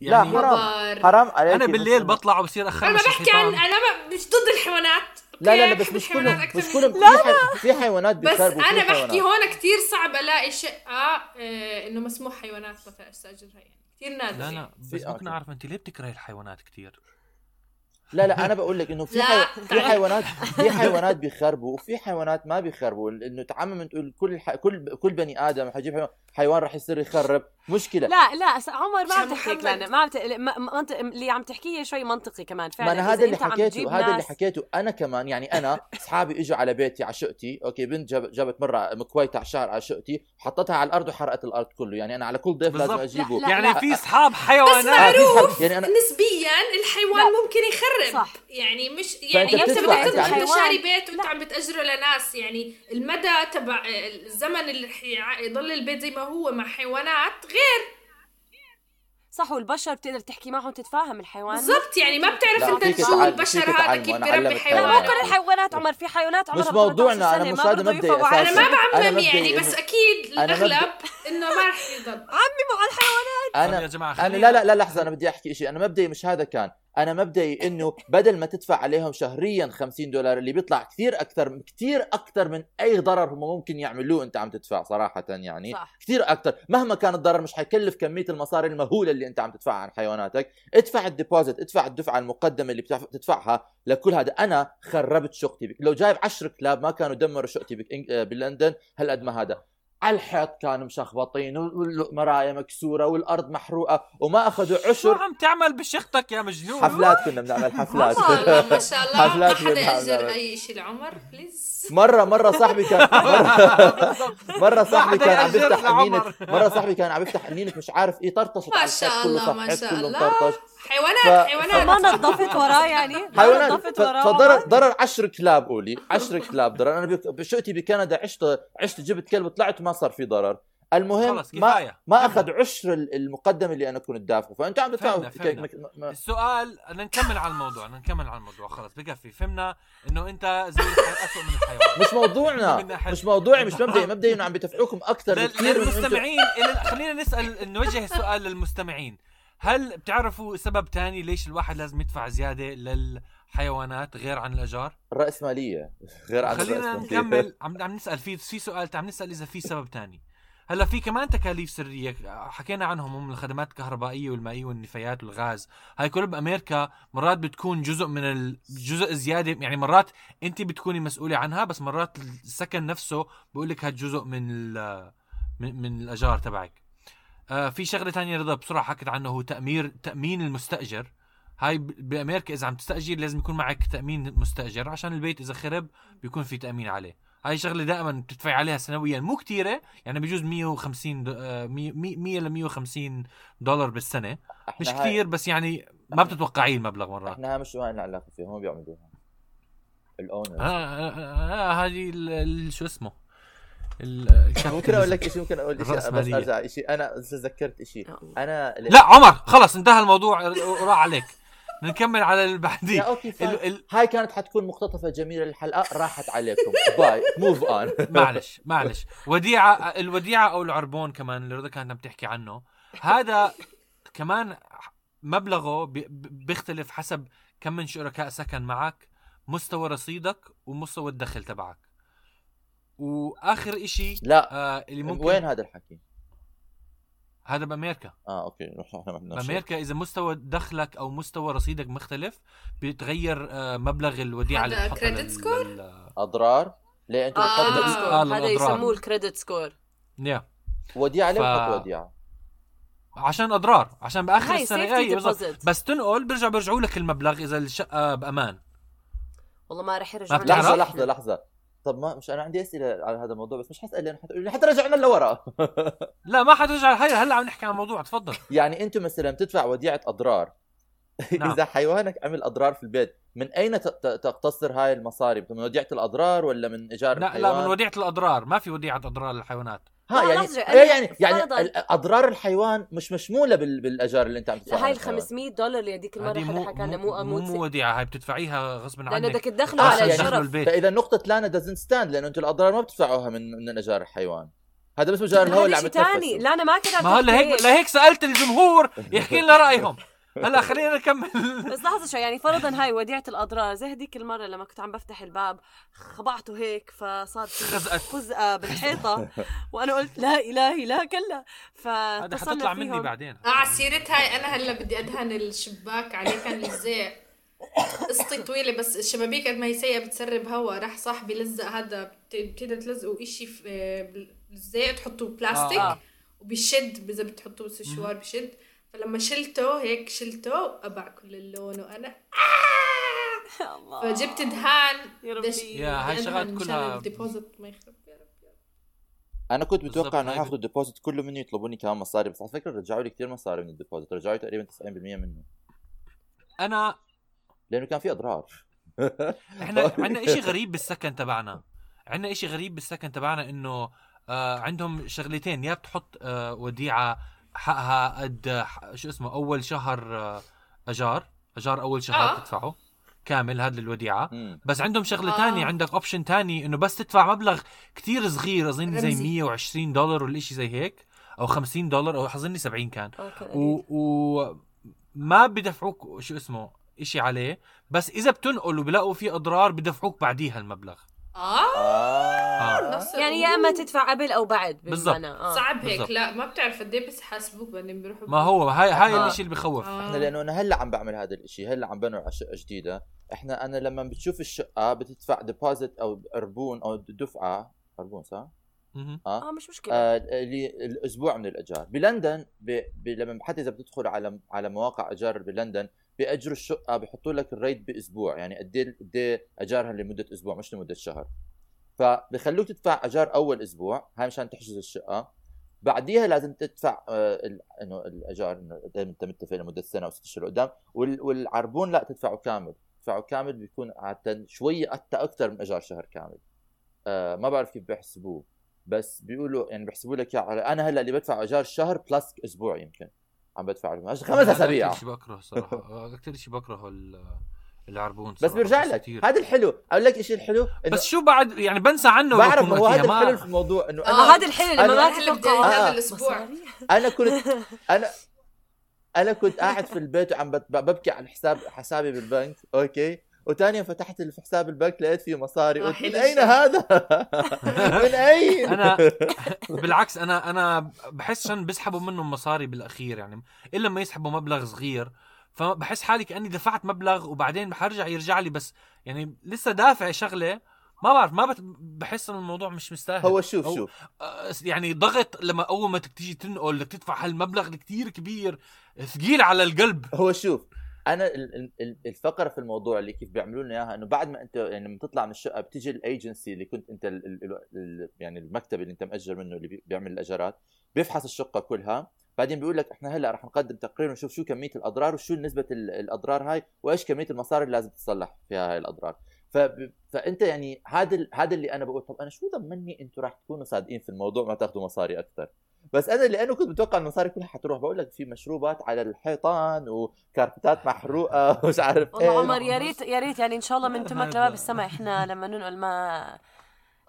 لا يعني حرام. ببر. حرام عليك أنا بالليل بطلع وبصير أنا اخربش ما بحكي عن أنا مش ضد الحيوانات. لا لا لا؟ بس بحب مش الحيوانات كلهم أكثر مش من- كلهم في, حي... في حيوانات بس بيخربوا في أنا بحكي حيوانات. هون كثير صعب ألاقي شقه آه إنه مسموح حيوانات مثلا استاجرها يعني كثير نادر لا. لا في- بس ممكن. أعرف أنت ليه بتكرهي الحيوانات كثير لا لا أنا بقول لك إنه في لا، حي... في. حيوانات في حيوانات بيخربوا وفي حيوانات ما بيخربوا إنه تعمم تقول كل ح... كل كل بني آدم حيجيب حيوان, حيوان رح يصير يخرب مشكلة لا لا عمر ما عم تحكي محمد. لنا ما عم. منطق... اللي عم تحكيه شوي منطقي كمان فعلا ما أنا هذا اللي حكيته هذا اللي حكيته أنا كمان يعني أنا أصحابي إجوا على بيتي على شقتي أوكي بنت جاب جابت مرة مكويته على الشهر على شقتي حطتها على الأرض وحرقت الأرض كله يعني أنا على كل ضيف لازم. أجيبه لا، لا، يعني لا. في أصحاب بس حيوانات في معروف يعني أنا نسبيا الحيوان لا. ممكن يخرب صح. يعني مش يعني أنت بدك أنت شاري بيت وأنت عم بتأجره لناس يعني المدى تبع الزمن اللي يضل البيت زي ما هو مع حيوانات غير صح والبشر بتقدر تحكي معهم تتفاهم الحيوان بالضبط يعني ما بتعرف لا، أنت شو البشر هذا كيف بربي علمك لا مو. كل حيوان الحيوانات عمر في حيوانات عمرها مش 18 موضوعنا، أنا سنة، مش ما هذا مبدئي. على- أنا ما بعمم يعني بس أكيد الأغلب إنه ما رح يضل عمي مع الحيوانات. طب يا أنا جماعة أنا خلينا- لا لا لا لحظة أنا بدي أحكي شيء أنا مبدئي مش هذا كان. أنا مبدئي إنه بدل ما تدفع عليهم شهريا 50 دولار اللي بيطلع كثير أكثر كثير أكثر من أي ضرر هم ممكن يعملوه أنت عم تدفع صراحة يعني. صح. كثير أكثر. مهما كان الضرر مش حيكلف كمية المصاري المهولة اللي أنت عم تدفعها عن حيواناتك. ادفع ال deposit ادفع الدفعة المقدمة اللي بتدفع- بتدفعها لكل هذا. أنا خربت شقتي بك. لو جايب 10 كلاب ما كانوا دمروا شقتي بك... آه، بلندن هالقد ما هذا. على الحيط كانوا مشخبطين والمرايا مكسورة والأرض محروقة وما أخذوا شو عشر عم تعمل بشقتك يا مجنون؟ حفلات كنا بنعمل حفلات. ما شاء الله ما شاء الله ما حفلات حدا. أي شيء لعمر بليز مره مرة صاحبي كان مره, مرة صاحبي كان عم بيفتح. النينك مرة صاحبي كان عم بيفتح النينك مش عارف إيه طرطشت ما شاء الله ما شاء الله. حيوانات ف- حيوانات. ما نظفت وراه يعني؟ ما حيوانات نظفت ف- وراه فضرر؟ ضرر 10 كلاب قولي 10 كلاب ضرر. أنا بشقتي بكندا عشت عشت جبت كلب طلعت ما صار في ضرر. المهم ما ما أخذ عشر ال- المقدمه اللي أنا كنت دافعه فأنت عم فهمنا- السؤال بدنا نكمل على الموضوع بدنا نكمل على الموضوع. خلص بكفي. فهمنا إنه أنت زي. اسوء من الحيوان. مش موضوعنا. مش موضوعي مش مبدئي. مبدئي إنه عم بتفعوكم أكثر بكثير للمستمعين خلينا نسأل نوجه السؤال للمستمعين. هل بتعرفوا سبب تاني ليش الواحد لازم يدفع زيادة للحيوانات غير عن الاجار الرأسمالية غير عن خلينا. نكمل. عم عم نسأل في في سؤال عم نسأل إذا في سبب تاني. هلأ في كمان تكاليف سرية حكينا عنهم هم الخدمات الكهربائية والمائية والنفايات والغاز. هاي كلها بأمريكا مرات بتكون جزء من الجزء زيادة يعني مرات أنت بتكوني مسؤولة عنها بس مرات السكن نفسه بقول لك هاد جزء من من, من الاجار تبعك. في شغلة تانية رضا بسرعة حكت عنه هو تامير تأمين المستأجر. هاي بأمريكا إذا عم تستأجر لازم يكون معك تأمين مستأجر عشان البيت إذا خرب بيكون في تأمين عليه. هاي شغلة دائما بتدفعي عليها سنويا مو كتيرة يعني بجوز 150 دو- آه، 100 100 ل 150 دولار بالسنة. مش كثير بس يعني ما بتتوقعي المبلغ مرات. إحنا مش لنا علاقة فيها هم بيعملوها. الأونر. آه، آه، آه، آه، هذه شو اسمه؟ ممكن أقول لك شيء ممكن أقول شيء بس. أرجع شيء أنا تذكرت شيء أنا لا عمر خلص انتهى الموضوع وراح عليك. نكمل على اللي بعديه. okay. ال- ال- هاي كانت حتكون مقتطفة جميلة للحلقة. راحت عليكم. bye move on معلش معلش. وديعة الوديعة أو العربون كمان اللي رضا كانت عم تحكي عنه هذا كمان مبلغه بي- بيختلف حسب كم من شركاء سكن معك مستوى رصيدك ومستوى الدخل تبعك. وآخر إشي لا آه اللي ممكن وين هذا الحكي؟ هذا بأمريكا آه okay إحنا شيء. بأمريكا إذا مستوى دخلك أو مستوى رصيدك مختلف بيتغير آه مبلغ الوديعة هذا اللي لل- score؟ لل- أضرار ليه أنتم آه. credit score آه، هذا. يسموه ال credit score يا وديعة ليه ف- وديعة؟ عشان أضرار عشان بآخر هاي السنة deposit. بس تنقل بيرجع بيرجعوا لك المبلغ إذا الشقة بأمان والله ما رح يرجعوا ما لنا بتعرف؟ طب ما مش أنا عندي أسئلة على هذا الموضوع بس مش حسأل لأن حتقولوا لي حتى رجعنا لورا. لا ما حترجع هي هلا عم نحكي عن الموضوع تفضل. يعني أنتم مثلا بتدفع وديعة أضرار. نعم. إذا حيوانك عمل أضرار في البيت من أين تقتصر هاي المصاري؟ من وديعة الأضرار ولا من إيجار لا الحيوان لا من وديعة الأضرار. ما في وديعة أضرار للحيوانات. ها لا، يعني لحظة، إيه يعني يعني أضرار الحيوان مش مشمولة بال- بالاجار اللي أنت عم تدفعها لا هاي ال للحيوان. 500 دولار اللي هذيك المره حدا مو حكى لنا مو, مو مو, وديعه هاي بتدفعيها غصب لأنه عنك. بدك تدخله آه، على يعني الشرف. فإذا نقطه لانا doesn't stand لأنه أنتم الأضرار ما بتدفعوها من من اجار الحيوان. هذا بس مجار الهواء اللي عم ثاني يتنفسه لا أنا ما كتبت ما هلا هيك. لهيك سألت الجمهور يحكي لنا رأيهم. هلا خلينا نكمل. بس لحظة شوي يعني فرضا هاي وديعة الأضرار زي هديك المرة لما كنت عم بفتح الباب خبعته هيك فصار خزقت. خزقة بالحيطة وأنا قلت لا إلهي لا كلا. هذا فاتصلنا حتطلع مني. بعدين. آه على سيرة هاي أنا هلأ بدي أدهن الشباك عليه كان الزيت قصتي طويلة بس الشبابيك قد ما هي سيئة بتسرب هوا. راح صاحبي لزق هذا بت- بتقدر تلزقوا إشي آه، بالزيت تحطوا بلاستيك آه. بشد إذا بتحطوه بالسشوار بشد فلما شلته هيك شلته قبع كل اللون وأنا الله. فجبت دهان يا ربي. يا هاي بدي شغلات أدهن مشان كلها- ال deposit ما يخرب يا رب يا رب. أنا كنت متوقع إنه هاي حياخذوا ال deposit كله مني يطلبوني كمان مصاري بس على فكرة رجعوا لي كثير مصاري من ال deposit رجعوا لي تقريبا 90% منه أنا لأنه كان في أضرار إحنا عندنا إشي غريب بالسكن تبعنا عندنا إشي غريب بالسكن تبعنا إنه آه عندهم شغلتين يا بتحط آه وديعة حقها قد شو اسمه أول شهر آه أجار أجار أول شهر آه. تدفعه كامل هذا الوديعة مم. بس عندهم شغلة آه. تانية عندك اوبشن تاني إنه بس تدفع مبلغ كتير صغير أظن زي رمزي. 120 دولار ولا شيء زي هيك أو 50 دولار أو أظن 70 كان كان و, قليل. و ما بدفعوك شو اسمه إشي عليه بس إذا بتنقل وبلاقوا في أضرار بدفعوك بعديها المبلغ آه آه. نفس يعني يا إما تدفع قبل أو بعد بالضبط. بالمعنى آه. صعب هيك. لا ما بتعرف قد إيه بس حاسبوك بعدين بيروحوا ما هو هاي هاي آه. الإشي اللي بخوف آه. إحنا لأنه أنا هلأ عم بعمل هذا الإشي هلأ عم بنوع على شقة جديدة إحنا أنا لما بتشوف الشقة بتدفع deposit أو عربون أو دفعة اربون صح؟ مهم. آه مش مشكلة آه اللي الأسبوع من الأجار بلندن ب... ب... لما حتى إذا بتدخل على على مواقع أجار بلندن بياجروا الشقه بيحطوا لك ال rate بأسبوع يعني إيه قد إيه أجارها لمدة أسبوع مش لمدة شهر. فبخلوك تدفع أجار أول أسبوع هاي مشان تحجز الشقة. بعديها لازم تدفع آه إنه الأجار إنه إيه أنت متفق لمدة سنة أو ست أشهر قدام وال... والعربون لا تدفعه كامل. تدفعه كامل بيكون عادة شوية حتى أكثر من أجار شهر كامل. آه ما بعرف كيف بيحسبوه بس بيقولوا يعني بيحسبوا لك على أنا هلأ اللي بدفع ايجار شهر plus أسبوع يمكن. عم بدفع له. خمس هذا اسابيع أكثر شيء بكره صراحة. أكثر شيء بكرهه ال- العربون بس بيرجع لك. هذا الحلو. أقول لك إيش الحلو؟ إنه بس شو بعد؟ يعني بنسى عنه بعرف هو هذا الحلو في الموضوع إنه أنا هذا الحلو لما ما تتوقع هذا آه. الأسبوع. أنا كنت أنا أنا كنت قاعد في البيت وعم ببكي على الحساب حسابي بالبنك أوكي؟ وثاني يوم فتحت اللي في حساب البنك لقيت فيه مصاري قلت من أين. هذا؟ من أين؟ أنا بالعكس أنا أنا بحس عشان بيسحبوا منهم مصاري بالأخير يعني إلا لما يسحبوا مبلغ صغير فبحس حالي كأني دفعت مبلغ وبعدين حرجع يرجع لي بس يعني لسه دافع شغلة ما بعرف ما بت- بحس إن الموضوع مش مستاهل هو شوف أو- شوف يعني ضغط لما أول ما تيجي تنقل بدك تدفع هالمبلغ الكتير كبير ثقيل على القلب هو شوف أنا ال- ال- ال- الفقرة في الموضوع اللي كيف بيعملوا لنا إياها إنه بعد ما أنت يعني لما تطلع من الشقة بتيجي الايجنسي اللي كنت أنت ال ال ال يعني المكتب اللي أنت مأجر منه اللي بي- بيعمل الاجارات بيفحص الشقة كلها بعدين بيقول لك إحنا هلأ رح نقدم تقرير ونشوف شو كمية الأضرار وشو نسبة ال- الأضرار هاي وإيش كمية المصاري اللي لازم تصلح فيها هاي الأضرار. فب... فأنت يعني هذا ال- هذا اللي أنا بقول. طب أنا شو ضمني أنتم راح تكونوا صادقين في الموضوع ما تاخذوا مصاري أكثر؟ بس أنا لأنه كنت متوقع المصاري كلها حتروح بقول لك في مشروبات على الحيطان وكاربتات محروقة ومش عارف والله إيه. عمر يا ريت يا ريت يعني إن شاء الله من تمك لباب السماء. إحنا لما ننقل ما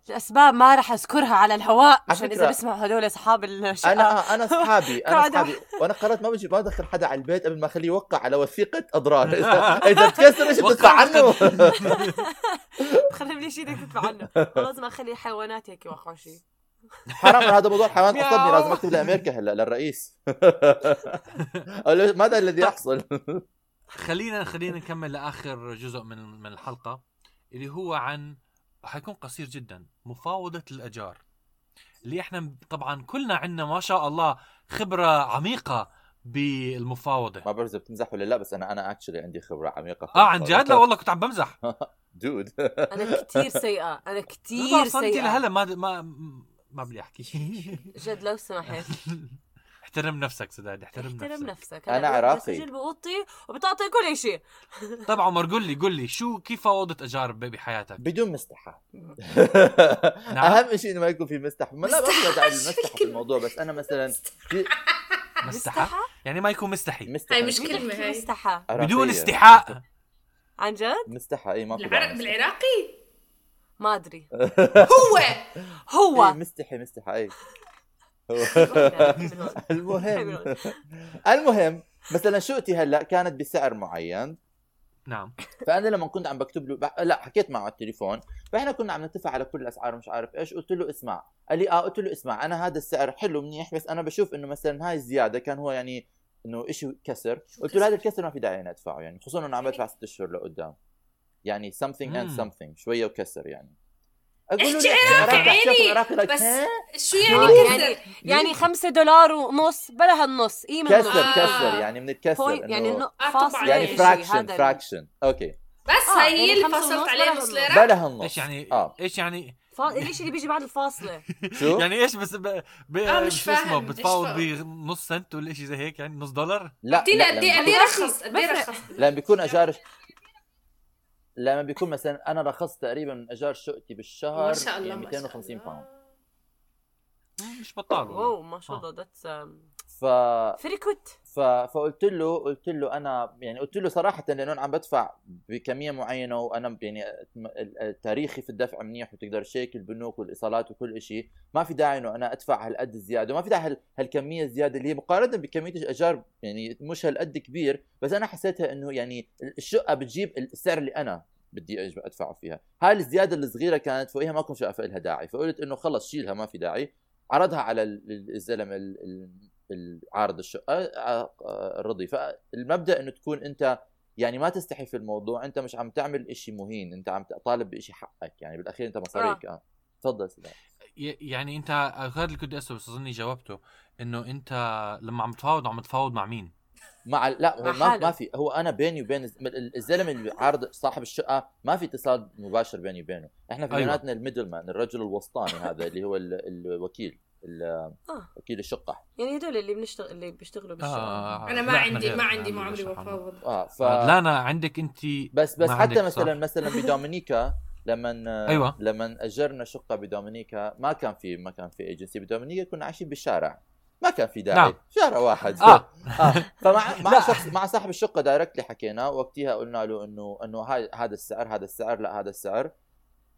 الأسباب ما راح أذكرها على الهواء عشان إذا بيسمعوا هدول أصحاب الشقه أنا أنا أصحابي أنا. أصحابي. وأنا قررت ما بجي ما أدخل حدا على البيت قبل ما أخليه يوقع على وثيقة أضرار. اذا إذا تكسر إيش بتدفع عنه؟ خلي لي شيء بدك تدفع عنه. لازم أخلي حيوانات هيك يوقعوا شيء حرام هذا موضوع الحيوان. اصابني لازم أكتب لأمريكا هلا للرئيس. ماذا الذي يحصل؟ خلينا خلينا نكمل لآخر جزء من من الحلقة اللي هو عن حيكون قصير جدا. مفاوضة الأجار. اللي إحنا طبعا كلنا عندنا ما شاء الله خبرة عميقة بالمفاوضة. ما بعرف إذا بتمزح ولا لا بس أنا أنا اكشلي عندي خبرة عميقة في آه عن جد؟ لا. والله كنت عم بمزح. دود. أنا كثير سيئة. أنا كثير سيئة. لهلا ما ما ما بدي أحكي. جد لو سمحت. احترم نفسك سداد احترم, احترم نفسك. نفسك. أنا هلا عراقي. بسجل بأوضتي وبتعطي كل شيء طب عمر قل لي قل لي شو كيف فوضت أجار ب- بحياتك بدون مستحة. نعم. أهم شيء إنه ما يكون في مستحة. ما لا داعي للمستحة في الموضوع بس أنا مثلا في مستحى يعني ما يكون مستحي. مستحة. هاي مش بيحكي هاي. مستحى بدون. استحاء. عن جد؟ مستحة إي ما داعي. بالعراقي؟ ما أدري. هو! هو! مستحي مستحة إي. المهم. المهم مثلا شقتي هلأ كانت بسعر معين. نعم. فأنا لما كنت عم بكتب له بح... لأ حكيت معه على التليفون. فإحنا كنا عم نتفق على كل الأسعار مش عارف إيش قلت له اسمع. قال لي آه قلت له اسمع أنا هذا السعر حلو منيح بس أنا بشوف إنه مثلا هاي الزيادة كان هو يعني إنه شيء كسر. قلت له هذا الكسر ما في داعي إني أدفعه يعني خصوصا إنه عم بدفع ست أشهر لقدام. يعني something and something شوية وكسر يعني. أقول له احكي؟ عراقي عيني. بس؟ شو يعني يعني كسر؟ يعني خمسة دولار ونص بلا هالنص قيمة كسر. آه. كسر يعني من الكسر point يعني آه، فاصلة طبعاً. يعني. فراكشن فراكشن أوكي بس آه، هي يعني اللي فصلت عليه بلا نص هالنص. ليرة بلا هالنص إيش يعني آه إيش يعني. ليش اللي بيجي بعد الفاصلة شو؟ يعني إيش بس ب... ب... آه، مش شو اسمه فاهم. بتفاوض بنص سنت ولا شيء زي هيك يعني نص دولار لا قد إيه قد إيه رخص قد إيه. رخص لما بيكون اجار لما بيكون مثلا أنا رخصت تقريبا من اجار شقتي بالشهر ما شاء الله يعني ما شاء 250 الله. pound مش بطال. wow ما شاء آه. الله that's ف... very good ف... فقلت له قلت له أنا يعني قلت له صراحة لأنه أنا عم بدفع بكمية معينة وأنا يعني تاريخي في الدفع منيح وتقدر تشيك البنوك والإيصالات وكل شيء ما في داعي إنه أنا أدفع هالقد الزيادة وما في داعي هال... هالكمية الزيادة اللي هي مقارنة بكمية الاجار يعني مش هالقد كبير بس أنا حسيتها إنه يعني الشقة بتجيب السعر اللي أنا بدي أدفعه فيها. هاي الزيادة الصغيرة كانت فوقيها ما كنت شايفه لها داعي. فقلت إنه خلص شيلها ما في داعي. عرضها على ال- ال- الزلمة ال- ال- العارض الشقه آه، آه، رضي فالمبدأ إنه تكون أنت يعني ما تستحي في الموضوع أنت مش عم تعمل إشي مهين أنت عم تطالب بإشي حقك. يعني بالأخير أنت مصاريك. آه. تفضل سيدي. ي- يعني أنت هذا اللي كنت أسأله بس اظني جاوبته إنه أنت لما عم تفاوض عم تفاوض مع مين؟ مع لا هو ما. ما في هو أنا بيني وبين الز- الزلمة اللي عارض صاحب الشقة ما في اتصال مباشر بيني وبينه إحنا في أيوة. بيناتنا ال middle man الرجل الوسطاني هذا اللي هو ال- الوكيل ال- آه. وكيل الشقة يعني هدول اللي بنشتغل اللي بيشتغلوا بالشغل آه. أنا ما عندي. ما عندي ما عمري. بفاوض آه ف لا أنا عندك أنت بس بس حتى مثلا صح؟ مثلا بدومينيكا لما أيوة. لما أجرنا شقة بدومينيكا ما كان في ما كان في ايجنسي بدومينيكا كنا عايشين بالشارع ما كان في داعي نعم. شارع واحد آه آه. فمع مع. شخص مع صاحب الشقة directly حكينا وقتها قلنا له انه إنه هاي هذا السعر هذا السعر لا هذا السعر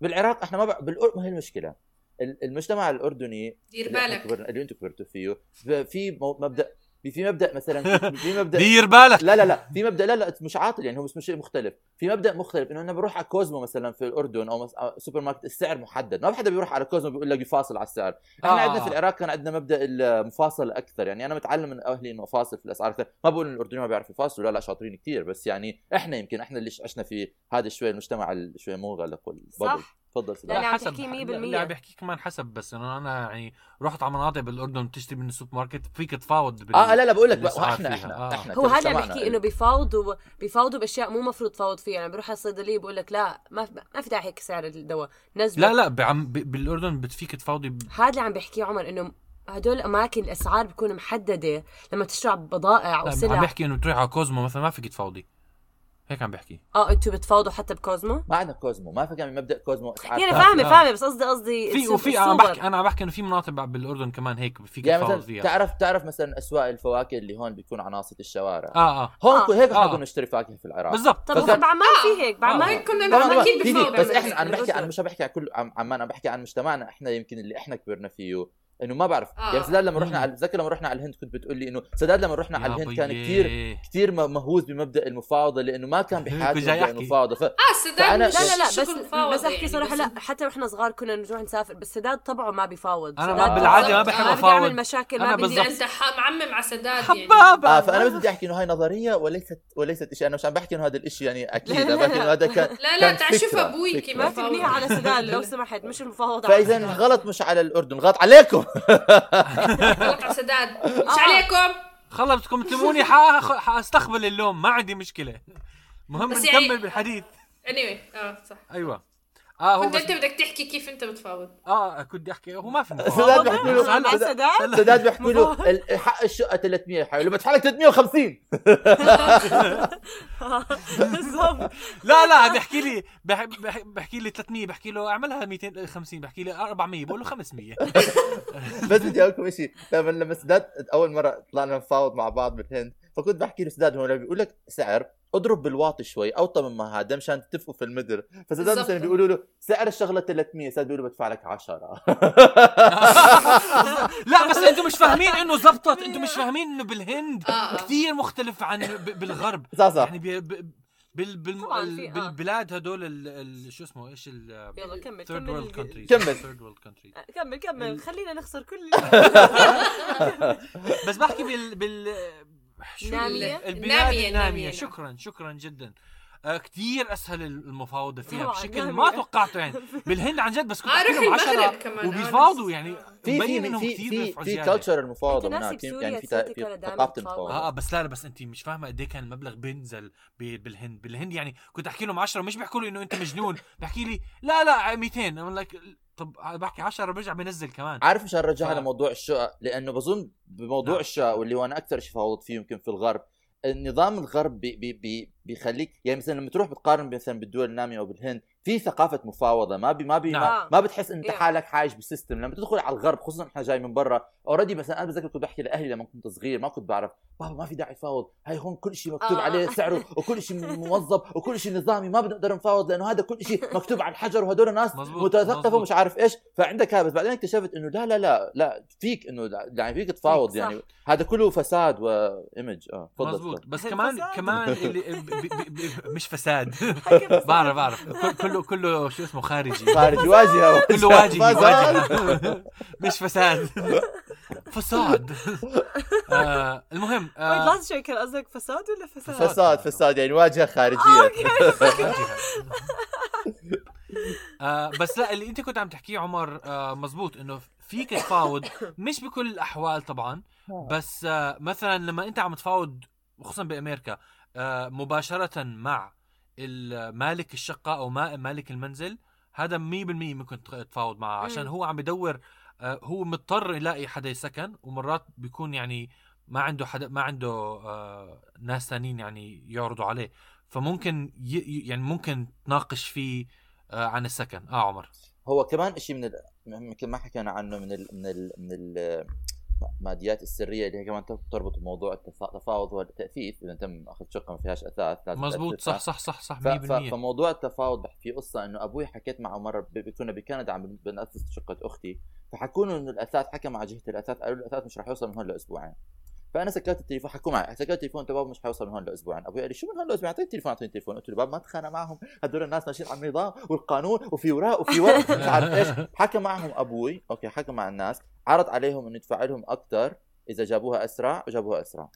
بالعراق إحنا ما بع... بالأردن ما هي المشكلة ال- المجتمع الأردني دير بالك اللي أنتم كبرتوا فيه في مبدا في مبدأ مثلا في- مبدا دير بالك. لا لا لا. في مبدا لا لا مش عاطل يعني هو مش شيء مختلف. في مبدأ مختلف إنه أنا بروح على كوزمو مثلا في الأردن أو سوبر ماركت السعر محدد. ما حدا بيروح على كوزمو بيقول لك يفاصل على السعر. إحنا آه. عندنا في العراق كان عندنا مبدأ المفاصله أكثر. يعني أنا متعلم من أهلي إنه افاصل في الأسعار أكثر. ما بقول ان الأردنيين ما بيعرفوا يفاصلوا لا لا شاطرين كثير بس يعني إحنا يمكن إحنا اللي عشنا في هذا شوي المجتمع ال- شوي منغلق وال bubble صح. تفضل سيدي. لا، لا، عم حسب. تحكي 100% اللي عم بحكي كمان حسب بس إنه أنا يعني رحت على مناطق بالأردن بتشتري من السوبر ماركت فيك تفاوض بال... آه لا لا بقول لك إحنا. إحنا آه. إحنا هو هذا بحكي إنه بيفاوضوا بيفاوضوا بأشياء مو مفروض تفاوض فيها. يعني بروح على الصيدلية بقول لك لا ما ما في داعي هيك سعر الدواء. نزله لا لا بعم... ب... بالأردن بتفيك تفاوضي ب... هذا اللي عم بحكيه عمر إنه هدول الاماكن الأسعار بتكون محددة لما تشتري بضائع أو لا، عم سلع. بحكي إنه تروح على كوزمو مثلا ما فيك تفاوضي. هيك عم بحكي آه أنتوا بتفاوضوا حتى بكوزمو ما عندنا كوزمو ما في كان مبدا كوزمو اسعار يعني. فاهمه آه. فاهمه بس قصدي قصدي في وفي أنا. بحكي أنا عم بحكي انه في مناطق بالاردن كمان هيك فيك يعني تفاوض مثلا فيها تعرف تعرف مثلا اسواق الفواكه اللي هون بيكون على ناصيه الشوارع آه آه هون آه. هيك آه. نشتري فاكهه في العراق بالضبط طب بعمان في هيك بعمان كنا أكيد بس إحنا أنا بحكي عن الأردن. مش بحكي عن كل عمان أنا بحكي عن مجتمعنا إحنا يمكن اللي إحنا كبرنا فيه إنه ما بعرف آه. يعني سداد لما رحنا. على بتذكر لما رحنا على الهند كنت بتقول لي إنه سداد لما رحنا على الهند كان. كثير كثير مهووس بمبدأ المفاوضة لإنه ما كان أحكي. المفاوضة ف... آه سداد فأنا- لا لا لا بس بس أحكي يعني، صراحة بس لا حتى وإحنا صغار كنا نروح نسافر بس سداد طبعه ما بيفاوض أنا ما بالعادة ما. بحب ما بدي أفاوض مشاكل ما بدي. أنت معمم على سداد يعني حبابة آه فأنا بس بدي أحكي إنه هاي نظرية وليست وليست شيء أنا مش عم بحكي إنه هذا الشيء يعني أكيد أنا بحكي إنه هذا كان لا لا تعال شوف فكرة- أبوي كيف فكرة. ما تبنيها على سداد لو سمحت مش المفاوضة فإذا. الغلط مش على الأردن الغلط عليكم غلط على سداد. مش آه. عليكم؟ خلص بدكم تلوموني حاستقبل اللوم ما عندي مشكلة. مهم بس نكمل يعني- بالحديث. anyway آه صح. أيوه. آه هو كنت بس أنت بدك تحكي كيف أنت بتفاوض. آه كنت أحكي هو ما في سداد. بيحكي له سداد- بيحكي له حق الشقة 300 حيقول له بدفع لك 350 بالضبط. لا لا بيحكي لي بح- بح- بحكي لي 300 بحكي له اعملها 250 بحكي لي 400 بقول له 500 بس بدي أقول لكم شيء لما لما سداد أول مرة طلعنا نفاوض مع بعض بالهند فكنت بحكي لسداد هون بيقول لك سعر اضرب بالواطي شوي أوطى مما هذا مشان تتفقوا في المدر. فسداد. مثلا بيقولوا له سعر الشغلة 300 سداد بيقول له بدفع لك 10 لا بس أنتم مش فاهمين إنه زبطت. أنتم مش فاهمين إنه بالهند آه، آه. كثير مختلف عن ب- بالغرب. صح صح. يعني بي بال بال آه. بالبلاد هدول ال- ال- شو اسمه إيش ال يلا كمل world كمل. countries. كمل. third world countries. كمل كمل. خلينا نخسر كل بس بحكي بال بال شو نامية؟ البلاد النامية، النامية. شكرا شكرا جدا آه كثير أسهل المفاوضة فيها. بشكل نامية. ما توقعته يعني. بالهند عن جد بس كنت لهم المغرب 10 كمان، وبيفاوضوا يعني. في مبين في إنهم في كثير في. كلتشر المفاوضه يعني في ثقافة. المفاوضة؟ آه بس لا لا بس أنت مش فاهمة قد إيه كان المبلغ بينزل ب- بالهند. بالهند يعني كنت أحكي لهم 10 مش بيحكوا لي إنه أنت مجنون. بحكي لي لا لا 200 أنا لك طب بحكي 10 برجع بنزل كمان. عارف مشان رجعها ف- لموضوع الشقق؟ لأنه بظن بموضوع نعم. الشقق واللي هو أنا أكثر شيء فاوضت فيه يمكن في الغرب النظام الغرب بي بي بي بيخليك يعني مثلا لما تروح بتقارن مثلا بالدول النامية أو بالهند في ثقافة مفاوضة ما بي ما بي ما, نعم. ما بتحس أنت Yeah. حالك عايش ب system لما تدخل على الغرب خصوصا إحنا جاي من برا already مثلا أنا بتذكر كنت بحكي لأهلي لما كنت صغير ما كنت بعرف بابا ما في داعي فاوض هاي هون كل شيء مكتوب آه. عليه سعره وكل شيء موظف وكل شيء نظامي ما بنقدر نفاوض لأنه هذا كل شيء مكتوب على الحجر وهدول ناس متثقفة. ومش عارف إيش فعندك هذا بس بعدين اكتشفت إنه لا لا لا لا فيك إنه لا- يعني فيك تفاوض. يعني هذا كله فساد وايمج آه تفضل مزبوط. بس كمان. كمان اللي مش فساد. بعرف بعرف. كل- كله كله شو اسمه خارجي. خارج واجهة. كله واجهي فساد. واجهه مش فساد. فساد. آه المهم ويت آه شوي كان قصدك فساد ولا فساد؟ فساد فساد يعني واجهة خارجية. آه بس لا اللي انت كنت عم تحكيه عمر آه مزبوط إنه فيك تفاوض. مش بكل الأحوال طبعا بس آه مثلا لما أنت عم تفاوض خصوصا بأمريكا آه مباشرة مع ال- مالك الشقة أو ما- مالك المنزل هذا 100% ممكن تخ- تفاوض معه. عشان. هو عم بدور آه هو مضطر يلاقي حدا يسكن ومرات بيكون يعني ما عنده حدا ما عنده آه ناس ثانيين يعني يعرضوا عليه. فممكن ي يعني ممكن تناقش فيه آه عن السكن. آه عمر. هو كمان شيء من ال... مثل ما حكينا عنه من ال... من ال... من الماديات السرية اللي هي كمان تربط بموضوع التفا- التفاوض والتأثيث إذا تم أخذ شقة ما فيهاش أثاث لازم مزبوط. صح صح صح صح 100% ف... ف... فموضوع التفاوض في قصة إنه أبوي حكيت معه مرة كنا بكندا عم بنأسس شقة أختي فحكوا له إنه الأثاث حكى مع جهة الأثاث قالوا له الأثاث مش رح يوصل من هون لأسبوعين. فأنا سكرت التليفون حكوا معي سكرت التليفون بابا مش حيوصل من هون لأسبوعين. أبوي قال لي شو من هون لأسبوعين؟ أعطيني التليفون أعطيني التليفون. قلت له بابا ما تخانق معهم. هدول الناس ماشيين على النظام والقانون وفي وراء وفي ورق مش عارف إيش. حكى معهم أبوي أوكي حكى مع الناس. عرض عليهم إنه يدفع لهم أكثر إذا جابوها أسرع وجابوها أسرع.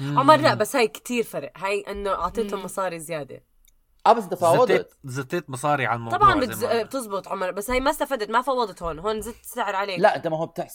عمر لا بس هاي كتير فرق. هاي إنه أعطيتهم. مصاري زيادة. آه بس تفاوضت زتيت زتيت مصاري على الموضوع طبعا بتز... بتزبط عمر بس هاي ما استفدت ما فاوضت هون. هون زدت السعر عليك. لا إنت ما هو أنت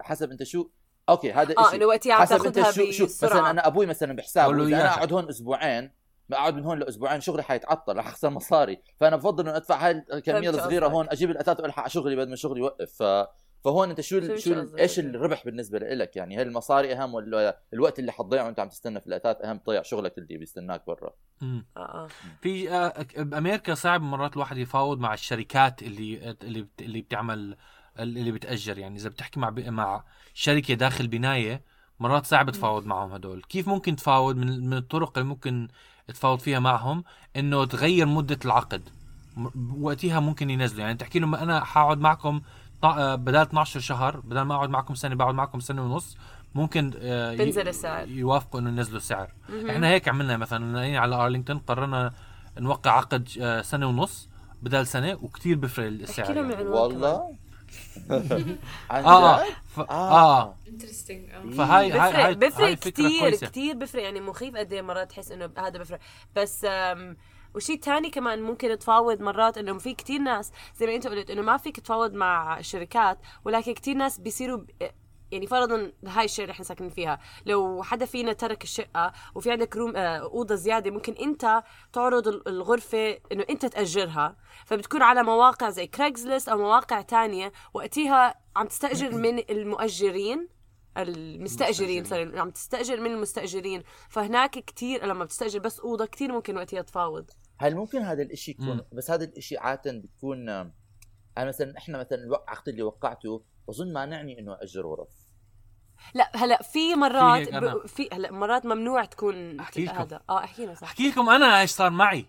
حسب إنت شو أوكي هذا آه إنه وقتها عم حسب إنت تاخذها شو شو مثلا أنا أبوي مثلا بحسابه إذا أنا. أقعد هون أسبوعين بقعد من هون لأسبوعين شغلي حيتعطل رح أخسر مصاري. فأنا بفضل إنه أدفع هاي الكمية الصغيرة. هون أجيب الأثاث وألحق على شغلي بدل ما شغلي يوقف. ف... فهون أنت شو ال- شو ال-. إيش الربح بالنسبة لك يعني هل المصاري أهم ولا الوقت اللي حتضيعه وأنت عم تستنى في الأثاث أهم؟ تضيع شغلك اللي بيستناك برا. آه آه. في آه، بأمريكا صعب مرات الواحد يفاوض مع الشركات اللي اللي بت- اللي بتعمل اللي بتأجر. يعني إذا بتحكي مع مع شركة داخل بناية مرات صعب تفاوض معهم هدول. كيف ممكن تفاوض؟ من من الطرق اللي ممكن تفاوض فيها معهم إنه تغير مدة العقد. وقتها ممكن ينزلوا. يعني تحكي لهم أنا حقعد معكم آه، بدل 12 شهر بدل ما أقعد معكم سنة بقعد معكم سنة ونص ممكن آه، بنزل السعر. يوافقوا إنه ينزلوا السعر. إحنا هيك عملنا مثلا على أرلينغتون قررنا نوقع عقد آه، سنة ونص بدل سنة وكثير بيفرق السعر احكي لهم يعني. والله عن آه آه؟ ف... آه. آه انترستنج فهاي هاي بفرق هاي بفرق كويسة. كتير بفرق يعني مخيف قد إيه مرات تحس إنه هذا بفرق بس وشيء تاني كمان ممكن تفاوض مرات إنه في كتير ناس زي ما أنت قلت إنه ما فيك تفاوض مع الشركات ولكن كتير ناس بيصيروا ب- يعني فرضا هاي الشيء اللي إحنا ساكنين فيها. لو حدا فينا ترك الشقة وفي عندك room آه أوضة زيادة ممكن أنت تعرض ال- الغرفة إنه أنت تأجرها. فبتكون على مواقع زي Craigslist أو مواقع تانية وقتها عم تستأجر من المؤجرين. المستأجرين sorry عم تستأجر من المستأجرين. فهناك كتير لما بتستأجر بس أوضة كتير ممكن وقتها تفاوض. هل ممكن هذا الإشي يكون مم. بس هذا الإشي عادة بتكون أنا مثلا إحنا مثلا الوقت عقد اللي وقعته بظن مانعني إنه اجر غرف. لا هلأ في مرات. ب... في هلأ مرات ممنوع تكون أحكي لكم. هذا. آه أحكي لنا صح. أحكي لكم أنا إيش صار معي.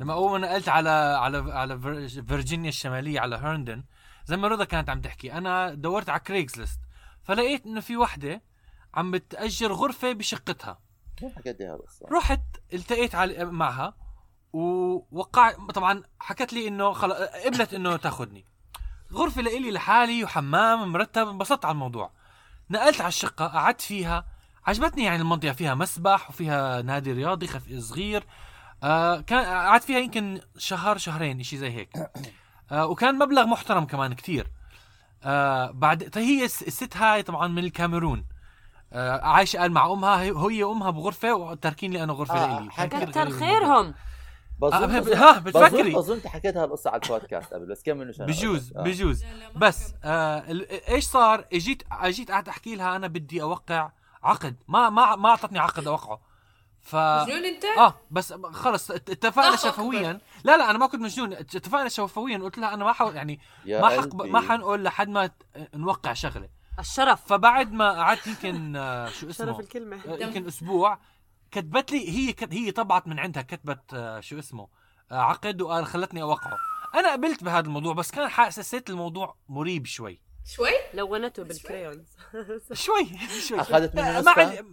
لما أول ما نقلت على على على فير- فيرجينيا الشمالية على هيرندن زي ما رضا كانت عم تحكي أنا دورت على Craigslist فلقيت إنه في وحدة عم بتأجر غرفة بشقتها. هذا رحت التقيت على معها ووقع طبعا حكت لي إنه خلص قبلت إنه تاخذني غرفة لإلي لحالي وحمام مرتب انبسطت على الموضوع. نقلت على الشقة قعدت فيها. عجبتني يعني المنطقة فيها مسبح وفيها نادي رياضي خف صغير. آه كان قعدت فيها يمكن شهر شهرين شيء زي هيك. آه وكان مبلغ محترم كمان كتير. آه بعد هي الس- الست هاي طبعا من الكاميرون آه عايشة قال مع أمها هي هي وامها بغرفة وتاركين لي أنا غرفة آه، لإلي كتر غريب خيرهم آه، بظن ب- ها، بتفكري. بظن انت حكيت هذا القصة على البودكاست قبل بس كمل أنا بجوز. آه. بجوز بس. آه ال- إيش صار اجيت اجيت قعدت أحكي لها أنا بدي أوقع عقد ما ما ما أعطتني عقد أوقعه ف مجنون انت؟ آه بس خلص ات- اتفقنا أكبر. شفويا. لا لا أنا ما كنت مجنون اتفقنا شفويا. قلت لها أنا ما حو يعني ما حق. ما حنقول لحد ما نوقع شغلة. الشرف. فبعد ما قعدت يمكن آه، شو اسمه؟ شرف الكلمة. آه، يمكن أسبوع. كتبت لي هي كت هي طبعت من عندها كتبت آه، شو اسمه؟ آه، عقد وقال خلتني أوقعه. أنا قبلت بهذا الموضوع بس كان حسيت الموضوع مريب شوي. شوي؟ لونته بالكريونز. شوي شوي. أخذت منه آه، عندي-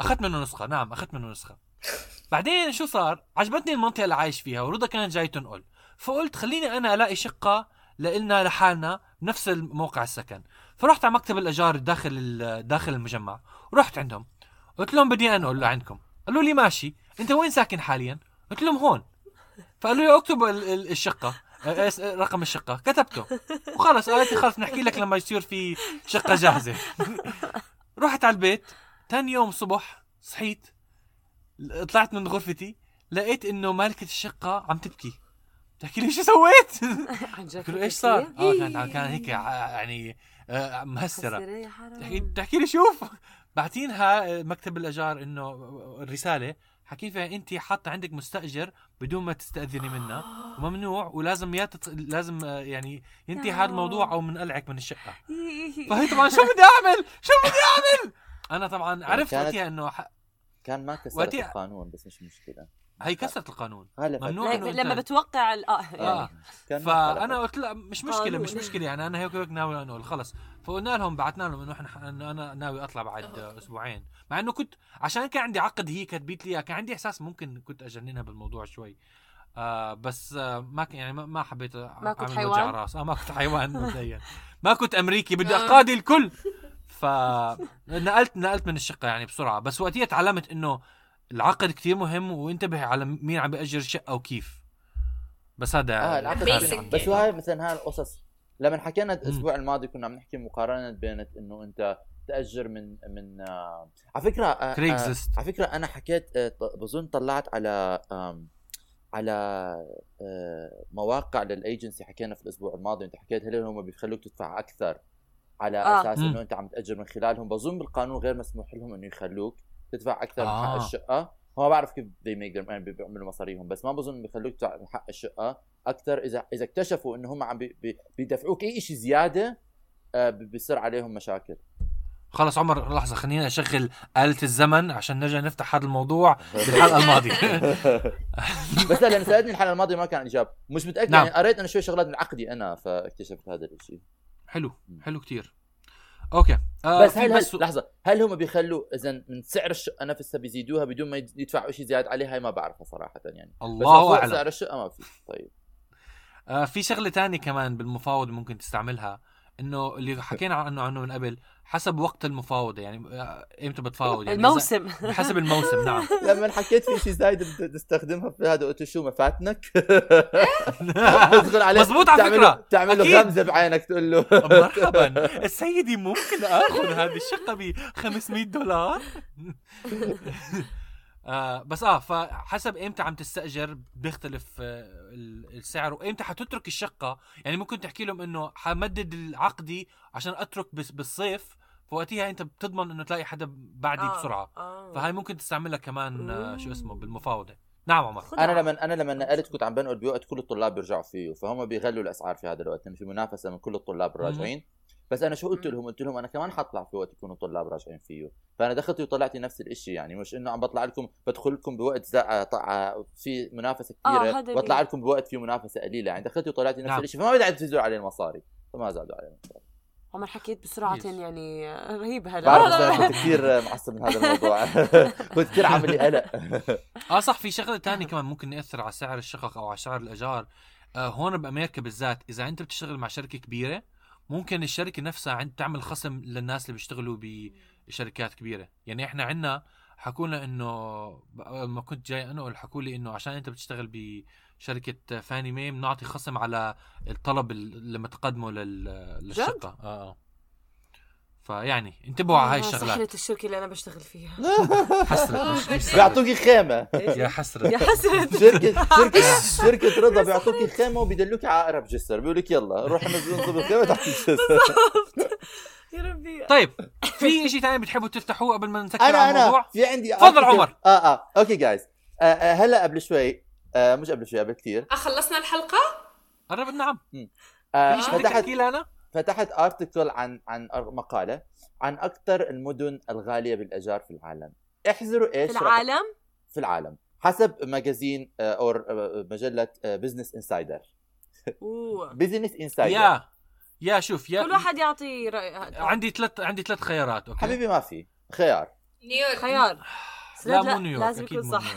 أخذت منه نسخة نعم أخذت منه نسخة. بعدين شو صار؟ عجبتني المنطقة اللي عايش فيها ورضا كانت جاي تنقل. فقلت خليني أنا ألاقي شقة لإلنا لحالنا بنفس الموقع السكن. فرحت على مكتب الإيجار داخل داخل المجمع. ورحت عندهم. قلت لهم بدي أنقل لعندكم. قالوا لي ماشي. أنت وين ساكن حاليا؟ قلت لهم هون. فقالوا لي اكتب ال- ال- الشقة. آه، رقم الشقة. كتبته. وخلص قالت لي خلص نحكي لك لما يصير في شقة جاهزة. رحت على البيت. تاني يوم صبح صحيت طلعت من غرفتي لقيت إنه مالكة الشقة عم تبكي تحكي لي شو سويت؟ عن جد إيش صار؟ آه كان كان هيك ع- يعني آه، مهسرة يا تحكي, حرام تحكي لي شوف بعتينها آه، مكتب الايجار إنه الرسالة حكي فيها أنت حاطة عندك مستأجر بدون ما تستأذني منه وممنوع ولازم يا تت... لازم آه، يعني ينتهي هذا الموضوع أو بنقلعك من الشقة فهي فهي طبعا شو بدي أعمل؟ شو بدي أعمل؟ أنا طبعا عرفت كانت- وقتها إنه ح... كان ما كسرت وقتها- القانون بس مش مشكلة هي كسرت القانون ممنوع إنه لما أنت- بتوقع ال- آه آه. كان ما فأنا. قلت لا مش مشكلة مش. مشكلة يعني أنا هيك هيك ناوي انقل خلص فقلنا لهم بعثنا لهم إنه إحنا إنه أنا ناوي أطلع بعد. أسبوعين مع إنه كنت عشان كان عندي عقد هي كتبت لي كان عندي إحساس ممكن كنت أجننها بالموضوع شوي آه بس آه ما ك- يعني ما, ما حبيت ما كنت حيوان؟ رأس آه ما كنت حيوان مبدئيا ما كنت أمريكي بدي آه. أقاضي الكل فنقلت نقلت من الشقة يعني بسرعة. بس وقتها تعلمت إنه العقد كتير مهم وانتبه على مين عم بيأجر الشقة وكيف. بس هذا آه عن- بس وهاي مثلا هاي القصص. لما حكينا. الأسبوع الماضي كنا عم نحكي مقارنة بين إنه أنت تأجر من من آه على فكرة آه آه Craigslist. على فكرة أنا حكيت آه بظن طلعت على على آه مواقع للأيجنسي حكينا في الأسبوع الماضي. أنت حكيت هل هم بيخلوك تدفع أكثر على آه. أساس. إنه أنت عم تأجر من خلالهم بظن بالقانون غير مسموح لهم إنه يخلوك تدفع أكثر من حق آه. الشقة هو ما بعرف كيف they make their يعني بيعملوا مصاريهم بس ما بظن بيخلوك تدفع من حق الشقة أكثر إذا إذا اكتشفوا إنه هم عم بي- بي- بيدفعوك أي شيء زيادة آه، بي- بيصير عليهم مشاكل خلص عمر لحظة خليني أشغل آلة الزمن عشان نرجع نفتح هذا الموضوع بالحلقة الماضية بس لا لأن سألتني الحلقة الماضية ما كان اجاب مش متأكد نعم. يعني قريت أنا شوي شغلات من عقدي أنا فاكتشفت هذا الشيء حلو حلو كتير. أوكي. آه بس هل, هل بس لحظة. هل هم بيخلوا إذا من سعر الشقه نفسها بيزيدوها بدون ما يد- يدفعوا شيء زيادة عليها؟ هاي ما بعرفها صراحة يعني. الله أعلم. سعر الشقة ما في. طيب. آه في شغلة تانية كمان بالمفاوض ممكن تستعملها. إنه اللي حكينا عنه عنه من قبل حسب وقت المفاوضة يعني آه، إمتى بتفاوض؟ يعني الموسم. حسب الموسم نعم. لما حكيت في شيء زايد بدك تستخدمها في هذا قلت شو ما فاتنك؟ تدخل عليه مزبوط على. له تعمل له. غمزه بعينك تقول له. مرحبا. سيدي ممكن آخذ هذه الشقة ب 500 دولار؟ آه بس آه فحسب إمتى عم تستأجر بيختلف آه ال- السعر وإمتى حتترك الشقة يعني ممكن تحكي لهم إنه حمدد العقدي عشان أترك بس بالصيف فوقتها أنت بتضمن إنه تلاقي حدا بعدي آه. بسرعة آه. فهاي ممكن تستعملها كمان آه. شو اسمه بالمفاوضة نعم عمر. أنا لما أنا لما نقلت كنت عم بنقل بوقت كل الطلاب بيرجعوا فيه فهم بيغلوا الأسعار في هذا الوقت لأنه في منافسة من كل الطلاب الراجعين بس أنا شو قلت لهم؟ قلت لهم أنا كمان حطلع في وقت يكونوا طلاب راجعين فيه. فأنا دخلت وطلعت نفس الشيء يعني مش إنه عم بطلع لكم بدخل لكم بوقت زا... طع... في منافسة آه، كثيره هذا بطلع لكم بوقت في منافسة قليلة يعني. دخلت وطلعت نفس نعم. الشيء فما بدي تزيدوا عليه المصاري فما زادوا عليه المصاري عمر حكيت بسرعة. يعني آه، رهيب هذا. بعرف أنا. كنت كثير معصب من هذا الموضوع. كنت كثير عامل لي قلق. آه صح في شغلة تانية كمان ممكن ياثر على سعر الشقق أو على سعر الايجار آه هون بأمريكا بالذات إذا أنت بتشتغل مع شركة كبيرة ممكن الشركة نفسها عند تعمل خصم للناس اللي بيشتغلوا بشركات كبيرة. يعني إحنا عندنا حكوا لنا انه لما كنت جاي أنا حكوا لي إنه عشان أنت بتشتغل بشركة فاني مي بنعطي خصم على الطلب ال- لما تقدمه لل- للشقه آه آه. فيعني انتبهوا على هاي آه، الشغلات. سحرة الشركة اللي أنا بشتغل فيها. حسرة مش- مش بيعطوكي خيمة. يا حسرة يا حسرة شركة شركة شركة رضا بيعطوكي خيمة وبيدلوك على أقرب جسر بيقول لك يلا روح ننصب الخيمة تحت الجسر يا ربي. طيب في شيء ثاني بتحبوا تفتحوه قبل ما نسكر أنا على أنا الموضوع؟ في عندي تفضل عمر. آه آه أوكي جايز آه آه هلا قبل شوي آه مش قبل شوي قبل كثير آه، خلصنا الحلقة؟ قرب نعم. آه في شيء بدك فتحت تحكي لي أنا؟ فتحت ارتكل عن عن مقالة عن أكثر المدن الغالية بالإيجار في العالم. احذروا إيش؟ في العالم؟ في العالم. حسب magazine آه، أو آه، مجلة Business Insider. Business Insider يا يا شوف يا كل واحد يعطي رأي عندي ثلاث عندي ثلاث خيارات okay؟ حبيبي ما في. خيار. نيويورك. خيار. لا لا، مو نيويورك لازم يكون صح.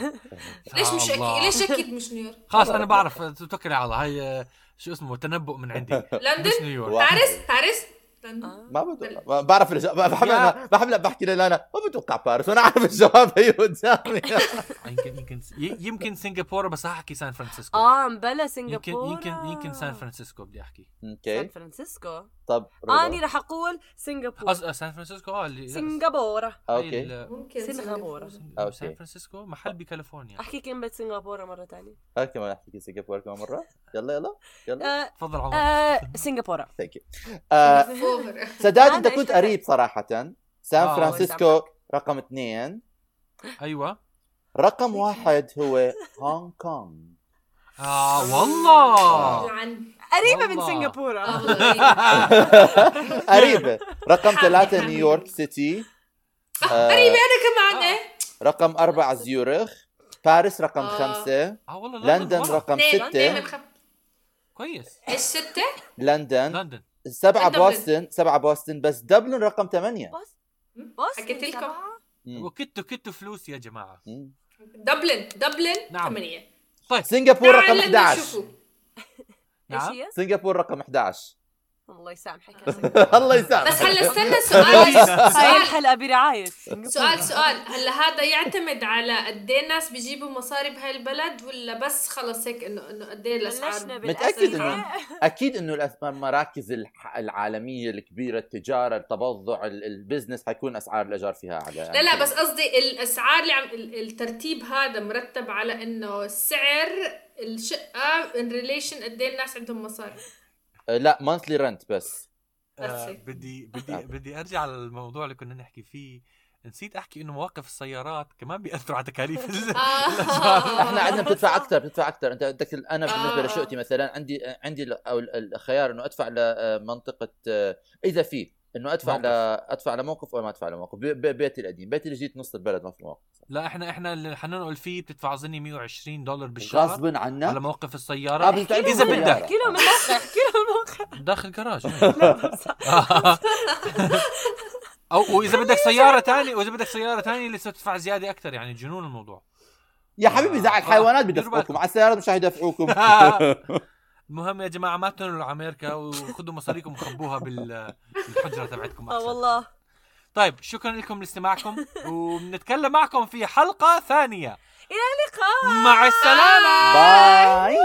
ليش مش. أكيد ليش أكيد مش نيويورك؟ خلاص أنا بعرف توكلي على الله هاي آه، شو اسمه تنبؤ من عندي. مش لندن. باريس؟ باريس؟ آه. ما بتوقع ما بعرف الإجابة بحب. أنا بحب بحكي للانا ما بتوقع باريس. وأنا عارف الجواب. هي قدامي. يمكن يمكن يمكن سنغافورة بس هحكي سان فرانسيسكو. آه مبلا يمكن سنغافورة. يمكن يمكن سان فرانسيسكو بدي أحكي. سان okay فرانسيسكو؟ طب. آني رح أقول سنغافورة. سان فرانسيسكو آه اللي سنغافورة. okay. ممكن سنغافورة. سان. فرانسيسكو محل بكاليفورنيا. أحكي كلمة سنغافورة مرة ثانية هاي كمان أحكي سنغافورة كمان مرة. يلا يلا يلا. آه تفضل عمر آه سنغافورة. thank you سداد أنا انت كنت؟ قريب صراحة سان آه. فرانسيسكو رقم اثنين أيوه رقم واحد هو هونغ كونغ آه والله قريبة من. سنغافورة. قريبة رقم ثلاثة. نيويورك City آه، قريبة أنا كمان آه. إيه. رقم أربعة زيورخ باريس رقم. خمسة لندن. رقم ستة. كويس إيش ستة؟ لندن لندن سبعة دبلن. بوسطن سبعة بوسطن بس دبلن رقم ثمانية بس بس حكيت لكم. وكتوا كتوا فلوس يا جماعة مم. دبلن دبلن نعم. ثمانية سنغافورة رقم تعال لنا 11 نشوفه. إيش نعم. هي؟ سنغافورة رقم 11 الله يسامحك. الله يسامحك. بس هلا استنى سؤال. هاي سؤال. الحلقة برعاية. سؤال سؤال. هلا هذا يعتمد على قد إيه الناس بيجيبوا مصاري بهاي البلد ولا بس خلص هيك إنه إنه قد إيه الأسعار؟ متأكد بالأسئلة. إنه أكيد إنه الأس- المراكز الح- العالمية الكبيرة التجارة التبضع ال- ال business حيكون أسعار الايجار فيها أعلى. لا لا بس قصدي الأسعار اللي عم ال- الترتيب هذا مرتب على إنه سعر الشقة in relation قد إيه الناس عندهم مصاري. لا مانثلي رنت بس آه. بدي بدي بدي ارجع للموضوع اللي كنا نحكي فيه نسيت احكي انه مواقف السيارات كمان بيأثروا على تكاليف ال- آه. إحنا عندنا بتدفع أكثر بتدفع أكثر أنت بدك أنا بالنسبة آه. لشقتي مثلا عندي عندي ال- أو ال- الخيار إنه أدفع لمنطقة آه، إذا في إنه أدفع موقف. ل... أدفع لموقف أو ما أدفع لموقف؟ ب- ب- بيتي القديم. بيتي اللي جيت نص البلد ما في موقف لا إحنا إحنا اللي حننقل فيه بتدفع اظني 120 دولار بالشهر غصب على عنا موقف آه، السيارة. بدك تعرف إذا. بدك احكي لهم الموقع احكي لهم الموقع داخل. جراج أو وإذا بدك سيارة ثانية وإذا بدك سيارة ثانية لسه تدفع زيادة أكثر يعني جنون الموضوع. يا حبيبي اذا على آه. الحيوانات ديروا بدفعوكم. على السيارات مش حيدفعوكم المهم يا جماعة ما تنقلوا لامريكا وخذوا مصاريكم وخبوها بال- بالحجرة تبعتكم آه. والله. طيب شكرا لكم لاستماعكم وبنتكلم معكم في حلقة ثانية. إلى اللقاء. مع السلامة. باي.